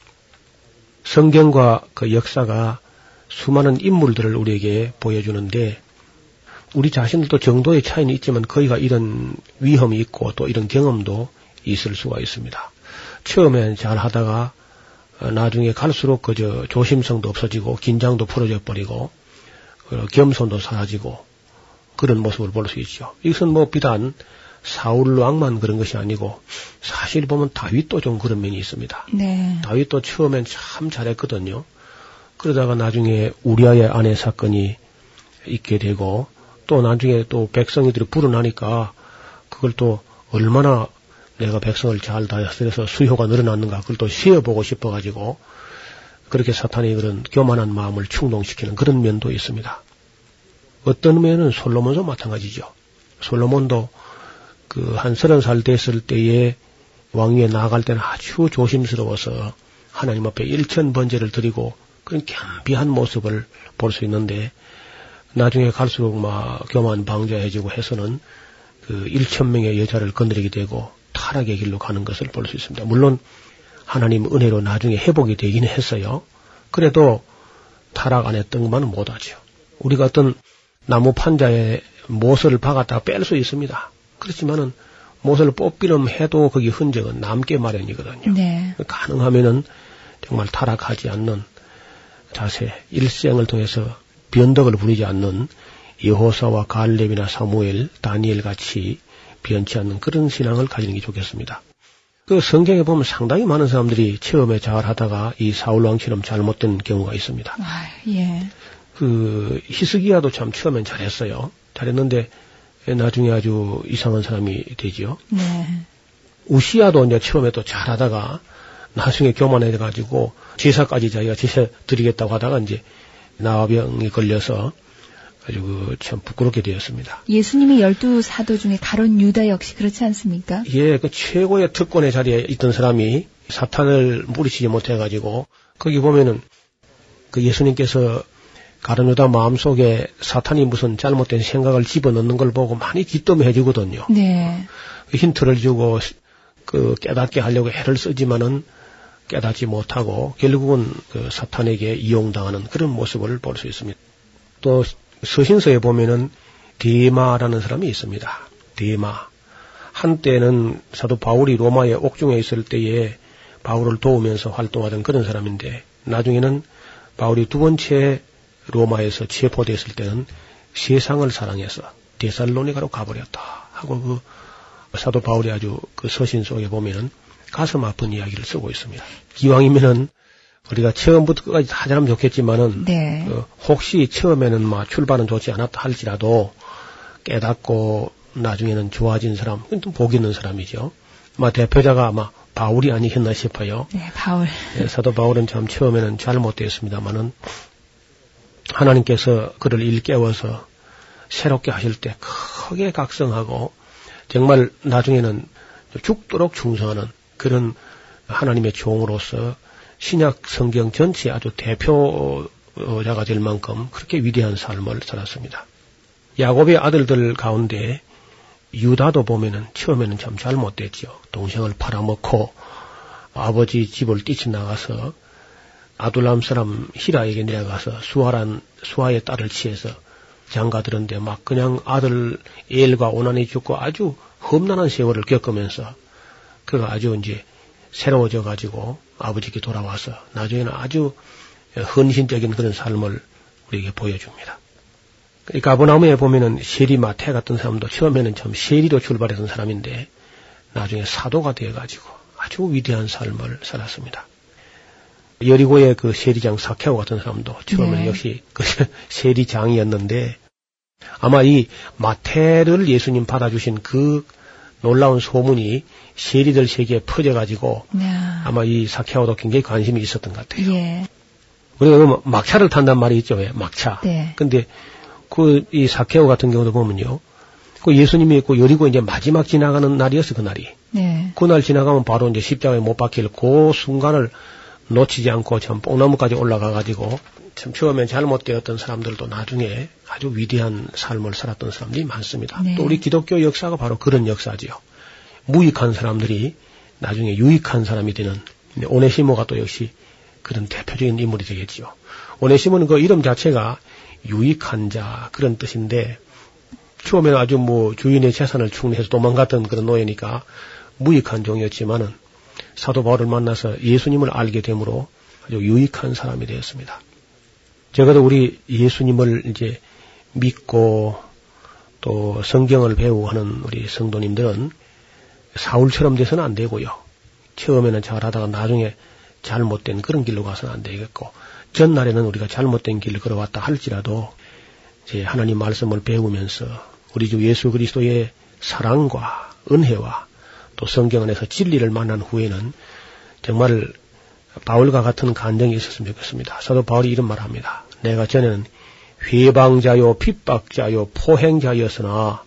성경과 그 역사가 수많은 인물들을 우리에게 보여주는데 우리 자신들도 정도의 차이는 있지만 거기가 이런 위험이 있고 또 이런 경험도 있을 수가 있습니다. 처음엔 잘 하다가 어, 나중에 갈수록 그저 조심성도 없어지고 긴장도 풀어져 버리고 그 겸손도 사라지고 그런 모습을 볼 수 있죠. 이것은 뭐 비단 사울 왕만 그런 것이 아니고 사실 보면 다윗도 좀 그런 면이 있습니다. 네. 다윗도 처음엔 참 잘했거든요. 그러다가 나중에 우리아의 아내 사건이 있게 되고 또 나중에 또 백성이들이 불어나니까 그걸 또 얼마나 내가 백성을 잘 다스려서 수효가 늘어났는가 그걸 또 쉬어보고 싶어가지고 그렇게 사탄이 그런 교만한 마음을 충동시키는 그런 면도 있습니다. 어떤 면은 솔로몬도 마찬가지죠. 솔로몬도 그 한 서른 살 됐을 때에 왕위에 나아갈 때는 아주 조심스러워서 하나님 앞에 일천 번제를 드리고 그런 겸비한 모습을 볼 수 있는데 나중에 갈수록 막 교만 방자해지고 해서는 그 1천 명의 여자를 건드리게 되고 타락의 길로 가는 것을 볼 수 있습니다. 물론 하나님 은혜로 나중에 회복이 되긴 했어요. 그래도 타락 안 했던 것만은 못하죠. 우리가 어떤 나무 판자에 못을 박았다가 뺄수 있습니다. 그렇지만은 못을 뽑기름 해도 거기 흔적은 남게 마련이거든요. 네. 가능하면은 정말 타락하지 않는 자세, 일생을 통해서 변덕을 부리지 않는 여호사와 갈렙이나 사무엘, 다니엘 같이 변치 않는 그런 신앙을 가지는 게 좋겠습니다. 그 성경에 보면 상당히 많은 사람들이 처음에 잘 하다가 이 사울 왕처럼 잘못된 경우가 있습니다. 아, 예. 그 히스기야도 참 처음엔 잘했어요. 잘했는데 나중에 아주 이상한 사람이 되지요. 네. 우시야도 이제 처음에 또 잘하다가 나중에 교만해가지고 제사까지 자기가 제사 드리겠다고 하다가 이제 나병이 걸려서 아주 그참 부끄럽게 되었습니다. 예수님이 열두 사도 중에 가론 유다 역시 그렇지 않습니까? 예, 그 최고의 특권의 자리에 있던 사람이 사탄을 물리치지 못해가지고 거기 보면은 그 예수님께서 가르누다 마음속에 사탄이 무슨 잘못된 생각을 집어넣는 걸 보고 많이 기뜸해 주거든요. 네. 그 힌트를 주고 그 깨닫게 하려고 애를 쓰지만은 깨닫지 못하고 결국은 그 사탄에게 이용당하는 그런 모습을 볼 수 있습니다. 또 서신서에 보면은 데마라는 사람이 있습니다. 데마. 한때는 사도 바울이 로마에 옥중에 있을 때에 바울을 도우면서 활동하던 그런 사람인데 나중에는 바울이 두 번째 로마에서 체포됐을 때는 세상을 사랑해서 데살로니가로 가버렸다 하고 그 사도 바울이 아주 그 서신 속에 보면은 가슴 아픈 이야기를 쓰고 있습니다. 기왕이면은 우리가 처음부터 끝까지 다 잘하면 좋겠지만은 네. 어, 혹시 처음에는 막 출발은 좋지 않았다 할지라도 깨닫고 나중에는 좋아진 사람, 또 복 있는 사람이죠. 막 대표자가 아마 바울이 아니겠나 싶어요. 네, 바울. 예, 사도 바울은 참 처음에는 잘못되었습니다만은 하나님께서 그를 일깨워서 새롭게 하실 때 크게 각성하고 정말 나중에는 죽도록 충성하는 그런 하나님의 종으로서 신약 성경 전체 아주 대표자가 될 만큼 그렇게 위대한 삶을 살았습니다. 야곱의 아들들 가운데 유다도 보면은 처음에는 참 잘못됐죠. 동생을 팔아먹고 아버지 집을 뛰쳐나가서 아둘람 사람 히라에게 내려가서 수아란 수아의 딸을 취해서 장가들은데 막 그냥 아들 엘과 오난이 죽고 아주 험난한 세월을 겪으면서 그가 아주 이제 새로워져 가지고 아버지께 돌아와서 나중에는 아주 헌신적인 그런 삶을 우리에게 보여줍니다. 이 가버나무에 보면은 세리 마태 같은 사람도 처음에는 참 세리로 출발했던 사람인데 나중에 사도가 되어 가지고 아주 위대한 삶을 살았습니다. 여리고의 그 세리장 사케오 같은 사람도 처음에는 네. 역시 그 *laughs* 세리장이었는데 아마 이 마태를 예수님 받아주신 그 놀라운 소문이 세리들 세계에 퍼져가지고 네. 아마 이 사케오도 굉장히 관심이 있었던 것 같아요. 예. 우리가 그 막차를 탄단 말이 있죠, 왜? 막차. 네. 근데 그 이 사케오 같은 경우도 보면요. 그 예수님이 그 여리고 이제 마지막 지나가는 날이었어, 그 날이. 네. 그날 지나가면 바로 이제 십자가에 못 박힐 그 순간을 놓치지 않고 참 뽕나무까지 올라가 가지고 참 처음엔 잘못되었던 사람들도 나중에 아주 위대한 삶을 살았던 사람들이 많습니다. 네. 또 우리 기독교 역사가 바로 그런 역사지요. 무익한 사람들이 나중에 유익한 사람이 되는 오네시모가 또 역시 그런 대표적인 인물이 되겠지요. 오네시모는 그 이름 자체가 유익한 자 그런 뜻인데 처음에는 아주 뭐 주인의 재산을 축내해서 도망갔던 그런 노예니까 무익한 종이었지만은 사도 바울을 만나서 예수님을 알게 되므로 아주 유익한 사람이 되었습니다. 적어도 우리 예수님을 이제 믿고 또 성경을 배우고 하는 우리 성도님들은 사울처럼 돼서는 안 되고요. 처음에는 잘하다가 나중에 잘못된 그런 길로 가서는 안 되겠고 전날에는 우리가 잘못된 길을 걸어왔다 할지라도 이제 하나님 말씀을 배우면서 우리 주 예수 그리스도의 사랑과 은혜와 또 성경 안에서 진리를 만난 후에는 정말 바울과 같은 간정이 있었으면 좋겠습니다. 사도 바울이 이런 말을 합니다. 내가 전에는 회방자요, 핍박자요, 포행자였으나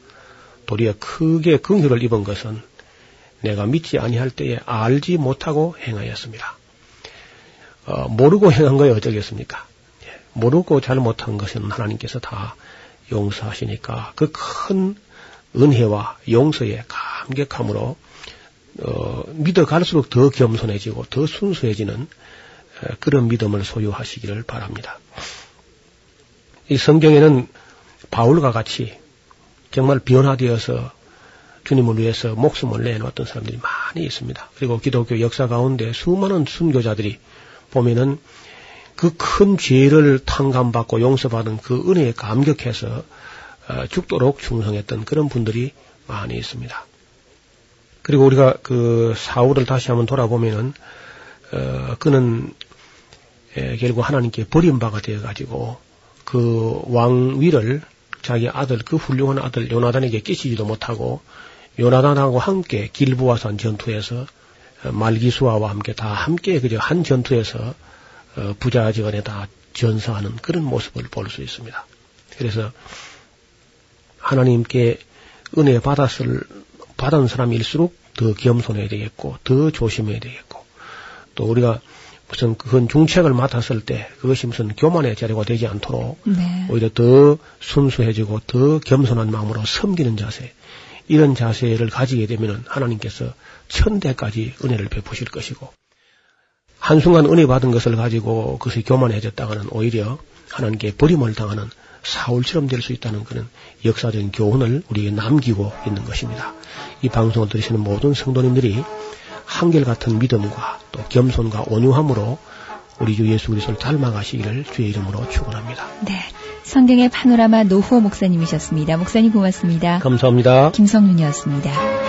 도리어 크게 긍휼을 입은 것은 내가 믿지 아니할 때에 알지 못하고 행하였습니다. 어, 모르고 행한 거에 어쩌겠습니까? 예, 모르고 잘 못한 것은 하나님께서 다 용서하시니까 그 큰 은혜와 용서에 감격함으로 어, 믿어갈수록 더 겸손해지고 더 순수해지는 어, 그런 믿음을 소유하시기를 바랍니다. 이 성경에는 바울과 같이 정말 변화되어서 주님을 위해서 목숨을 내놓았던 사람들이 많이 있습니다. 그리고 기독교 역사 가운데 수많은 순교자들이 보면은 그 큰 죄를 탕감받고 용서받은 그 은혜에 감격해서 어, 죽도록 충성했던 그런 분들이 많이 있습니다. 그리고 우리가 그 사울을 다시 한번 돌아보면은 어, 그는 에, 결국 하나님께 버림바가 되어 가지고 그 왕위를 자기 아들 그 훌륭한 아들 요나단에게 끼치지도 못하고 요나단하고 함께 길부와산 전투에서 어, 말기수아와 함께 다 함께 그저 한 전투에서 어, 부자지간에 다 전사하는 그런 모습을 볼 수 있습니다. 그래서 하나님께 은혜 받았을 받은 사람일수록 더 겸손해야 되겠고 더 조심해야 되겠고 또 우리가 무슨 그건 중책을 맡았을 때 그것이 무슨 교만의 자료가 되지 않도록 네. 오히려 더 순수해지고 더 겸손한 마음으로 섬기는 자세 이런 자세를 가지게 되면 하나님께서 천대까지 은혜를 베푸실 것이고 한순간 은혜 받은 것을 가지고 그것이 교만해졌다가는 오히려 하나님께 버림을 당하는 사울처럼 될 수 있다는 그런 역사적인 교훈을 우리에게 남기고 있는 것입니다. 이 방송을 들으시는 모든 성도님들이 한결같은 믿음과 또 겸손과 온유함으로 우리 주 예수 그리스도를 닮아가시기를 주의 이름으로 축원합니다. 네. 성경의 파노라마 노후호 목사님이셨습니다. 목사님 고맙습니다. 감사합니다. 김성윤이었습니다.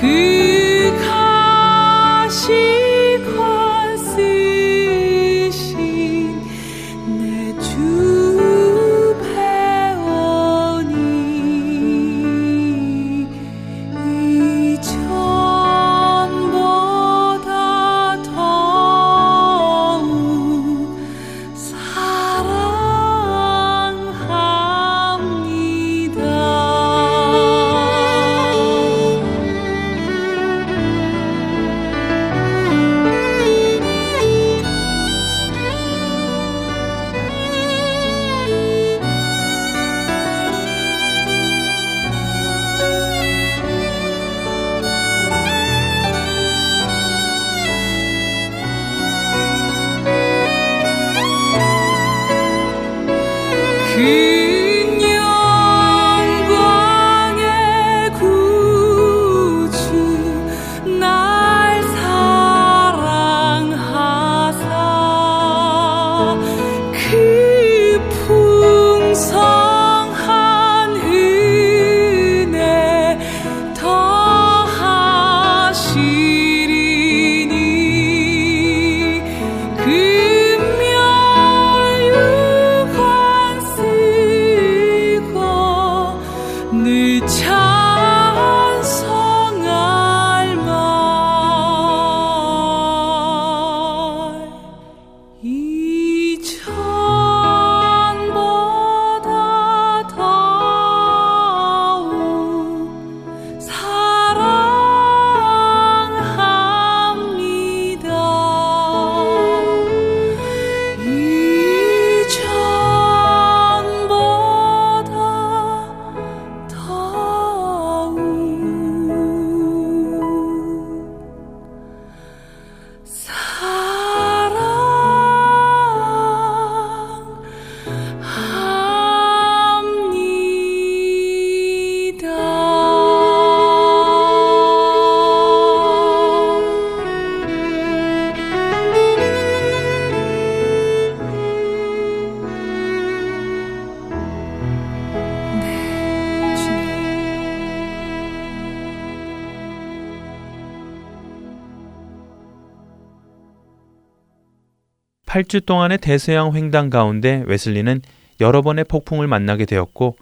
Hmm. 8주 동안의 대서양 횡단 가운데 웨슬리는 여러 번의 폭풍을 만나게 되었고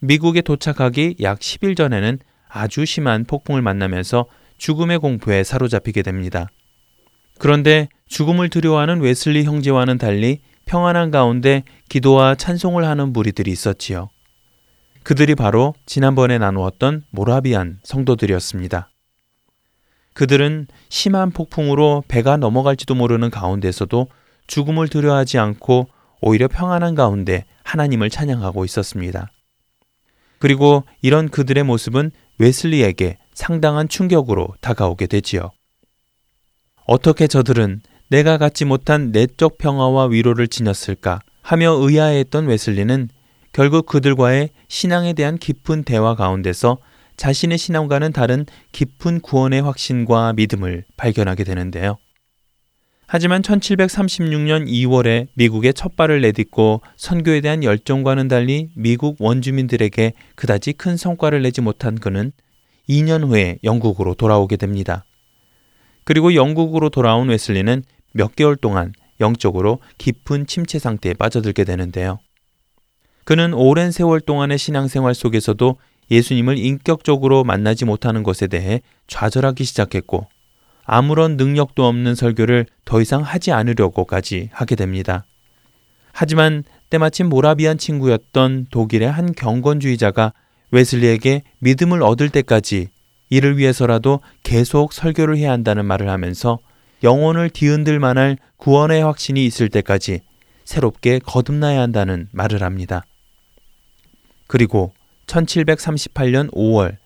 미국에 도착하기 약 10일 전에는 아주 심한 폭풍을 만나면서 죽음의 공포에 사로잡히게 됩니다. 그런데 죽음을 두려워하는 웨슬리 형제와는 달리 평안한 가운데 기도와 찬송을 하는 무리들이 있었지요. 그들이 바로 지난번에 나누었던 모라비안 성도들이었습니다. 그들은 심한 폭풍으로 배가 넘어갈지도 모르는 가운데서도 죽음을 두려워하지 않고 오히려 평안한 가운데 하나님을 찬양하고 있었습니다. 그리고 이런 그들의 모습은 웨슬리에게 상당한 충격으로 다가오게 되지요. 어떻게 저들은 내가 갖지 못한 내적 평화와 위로를 지녔을까 하며 의아해했던 웨슬리는 결국 그들과의 신앙에 대한 깊은 대화 가운데서 자신의 신앙과는 다른 깊은 구원의 확신과 믿음을 발견하게 되는데요. 하지만 1736년 2월에 미국에 첫 발을 내딛고 선교에 대한 열정과는 달리 미국 원주민들에게 그다지 큰 성과를 내지 못한 그는 2년 후에 영국으로 돌아오게 됩니다. 그리고 영국으로 돌아온 웨슬리는 몇 개월 동안 영적으로 깊은 침체 상태에 빠져들게 되는데요. 그는 오랜 세월 동안의 신앙생활 속에서도 예수님을 인격적으로 만나지 못하는 것에 대해 좌절하기 시작했고 아무런 능력도 없는 설교를 더 이상 하지 않으려고까지 하게 됩니다. 하지만 때마침 모라비안 친구였던 독일의 한 경건주의자가 웨슬리에게 믿음을 얻을 때까지 이를 위해서라도 계속 설교를 해야 한다는 말을 하면서 영혼을 뒤흔들 만할 구원의 확신이 있을 때까지 새롭게 거듭나야 한다는 말을 합니다. 그리고 1738년 5월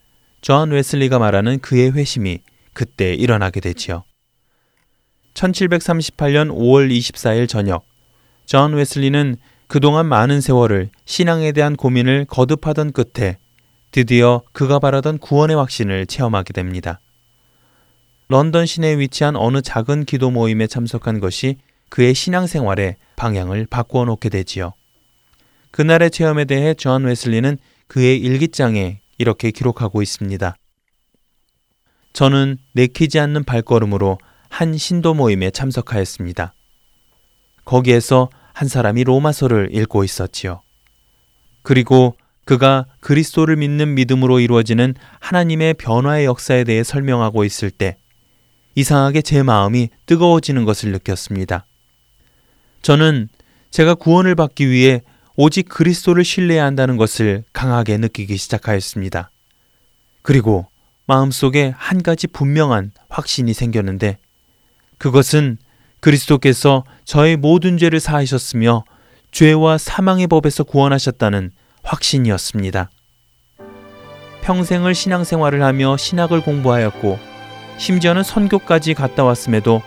존 웨슬리가 말하는 그의 회심이 그때 일어나게 되지요. 1738년 5월 24일 저녁, 존 웨슬리는 그동안 많은 세월을 신앙에 대한 고민을 거듭하던 끝에 드디어 그가 바라던 구원의 확신을 체험하게 됩니다. 런던 시내에 위치한 어느 작은 기도 모임에 참석한 것이 그의 신앙생활의 방향을 바꾸어 놓게 되지요. 그날의 체험에 대해 존 웨슬리는 그의 일기장에 이렇게 기록하고 있습니다. 저는 내키지 않는 발걸음으로 한 신도 모임에 참석하였습니다. 거기에서 한 사람이 로마서를 읽고 있었지요. 그리고 그가 그리스도를 믿는 믿음으로 이루어지는 하나님의 변화의 역사에 대해 설명하고 있을 때 이상하게 제 마음이 뜨거워지는 것을 느꼈습니다. 저는 제가 구원을 받기 위해 오직 그리스도를 신뢰해야 한다는 것을 강하게 느끼기 시작하였습니다. 그리고 마음속에 한 가지 분명한 확신이 생겼는데 그것은 그리스도께서 저의 모든 죄를 사하셨으며 죄와 사망의 법에서 구원하셨다는 확신이었습니다. 평생을 신앙생활을 하며 신학을 공부하였고 심지어는 선교까지 갔다 왔음에도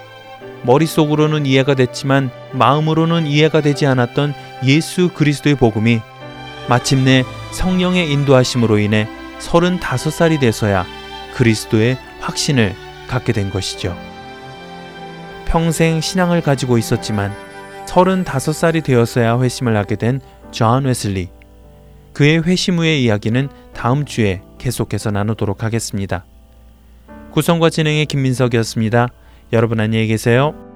머릿속으로는 이해가 됐지만 마음으로는 이해가 되지 않았던 예수 그리스도의 복음이 마침내 성령의 인도하심으로 인해 35살이 돼서야 그리스도의 확신을 갖게 된 것이죠. 평생 신앙을 가지고 있었지만 35살이 되었어야 회심을 하게 된 존 웨슬리. 그의 회심 후의 이야기는 다음 주에 계속해서 나누도록 하겠습니다. 구성과 진행에 김민석이었습니다. 여러분 안녕히 계세요.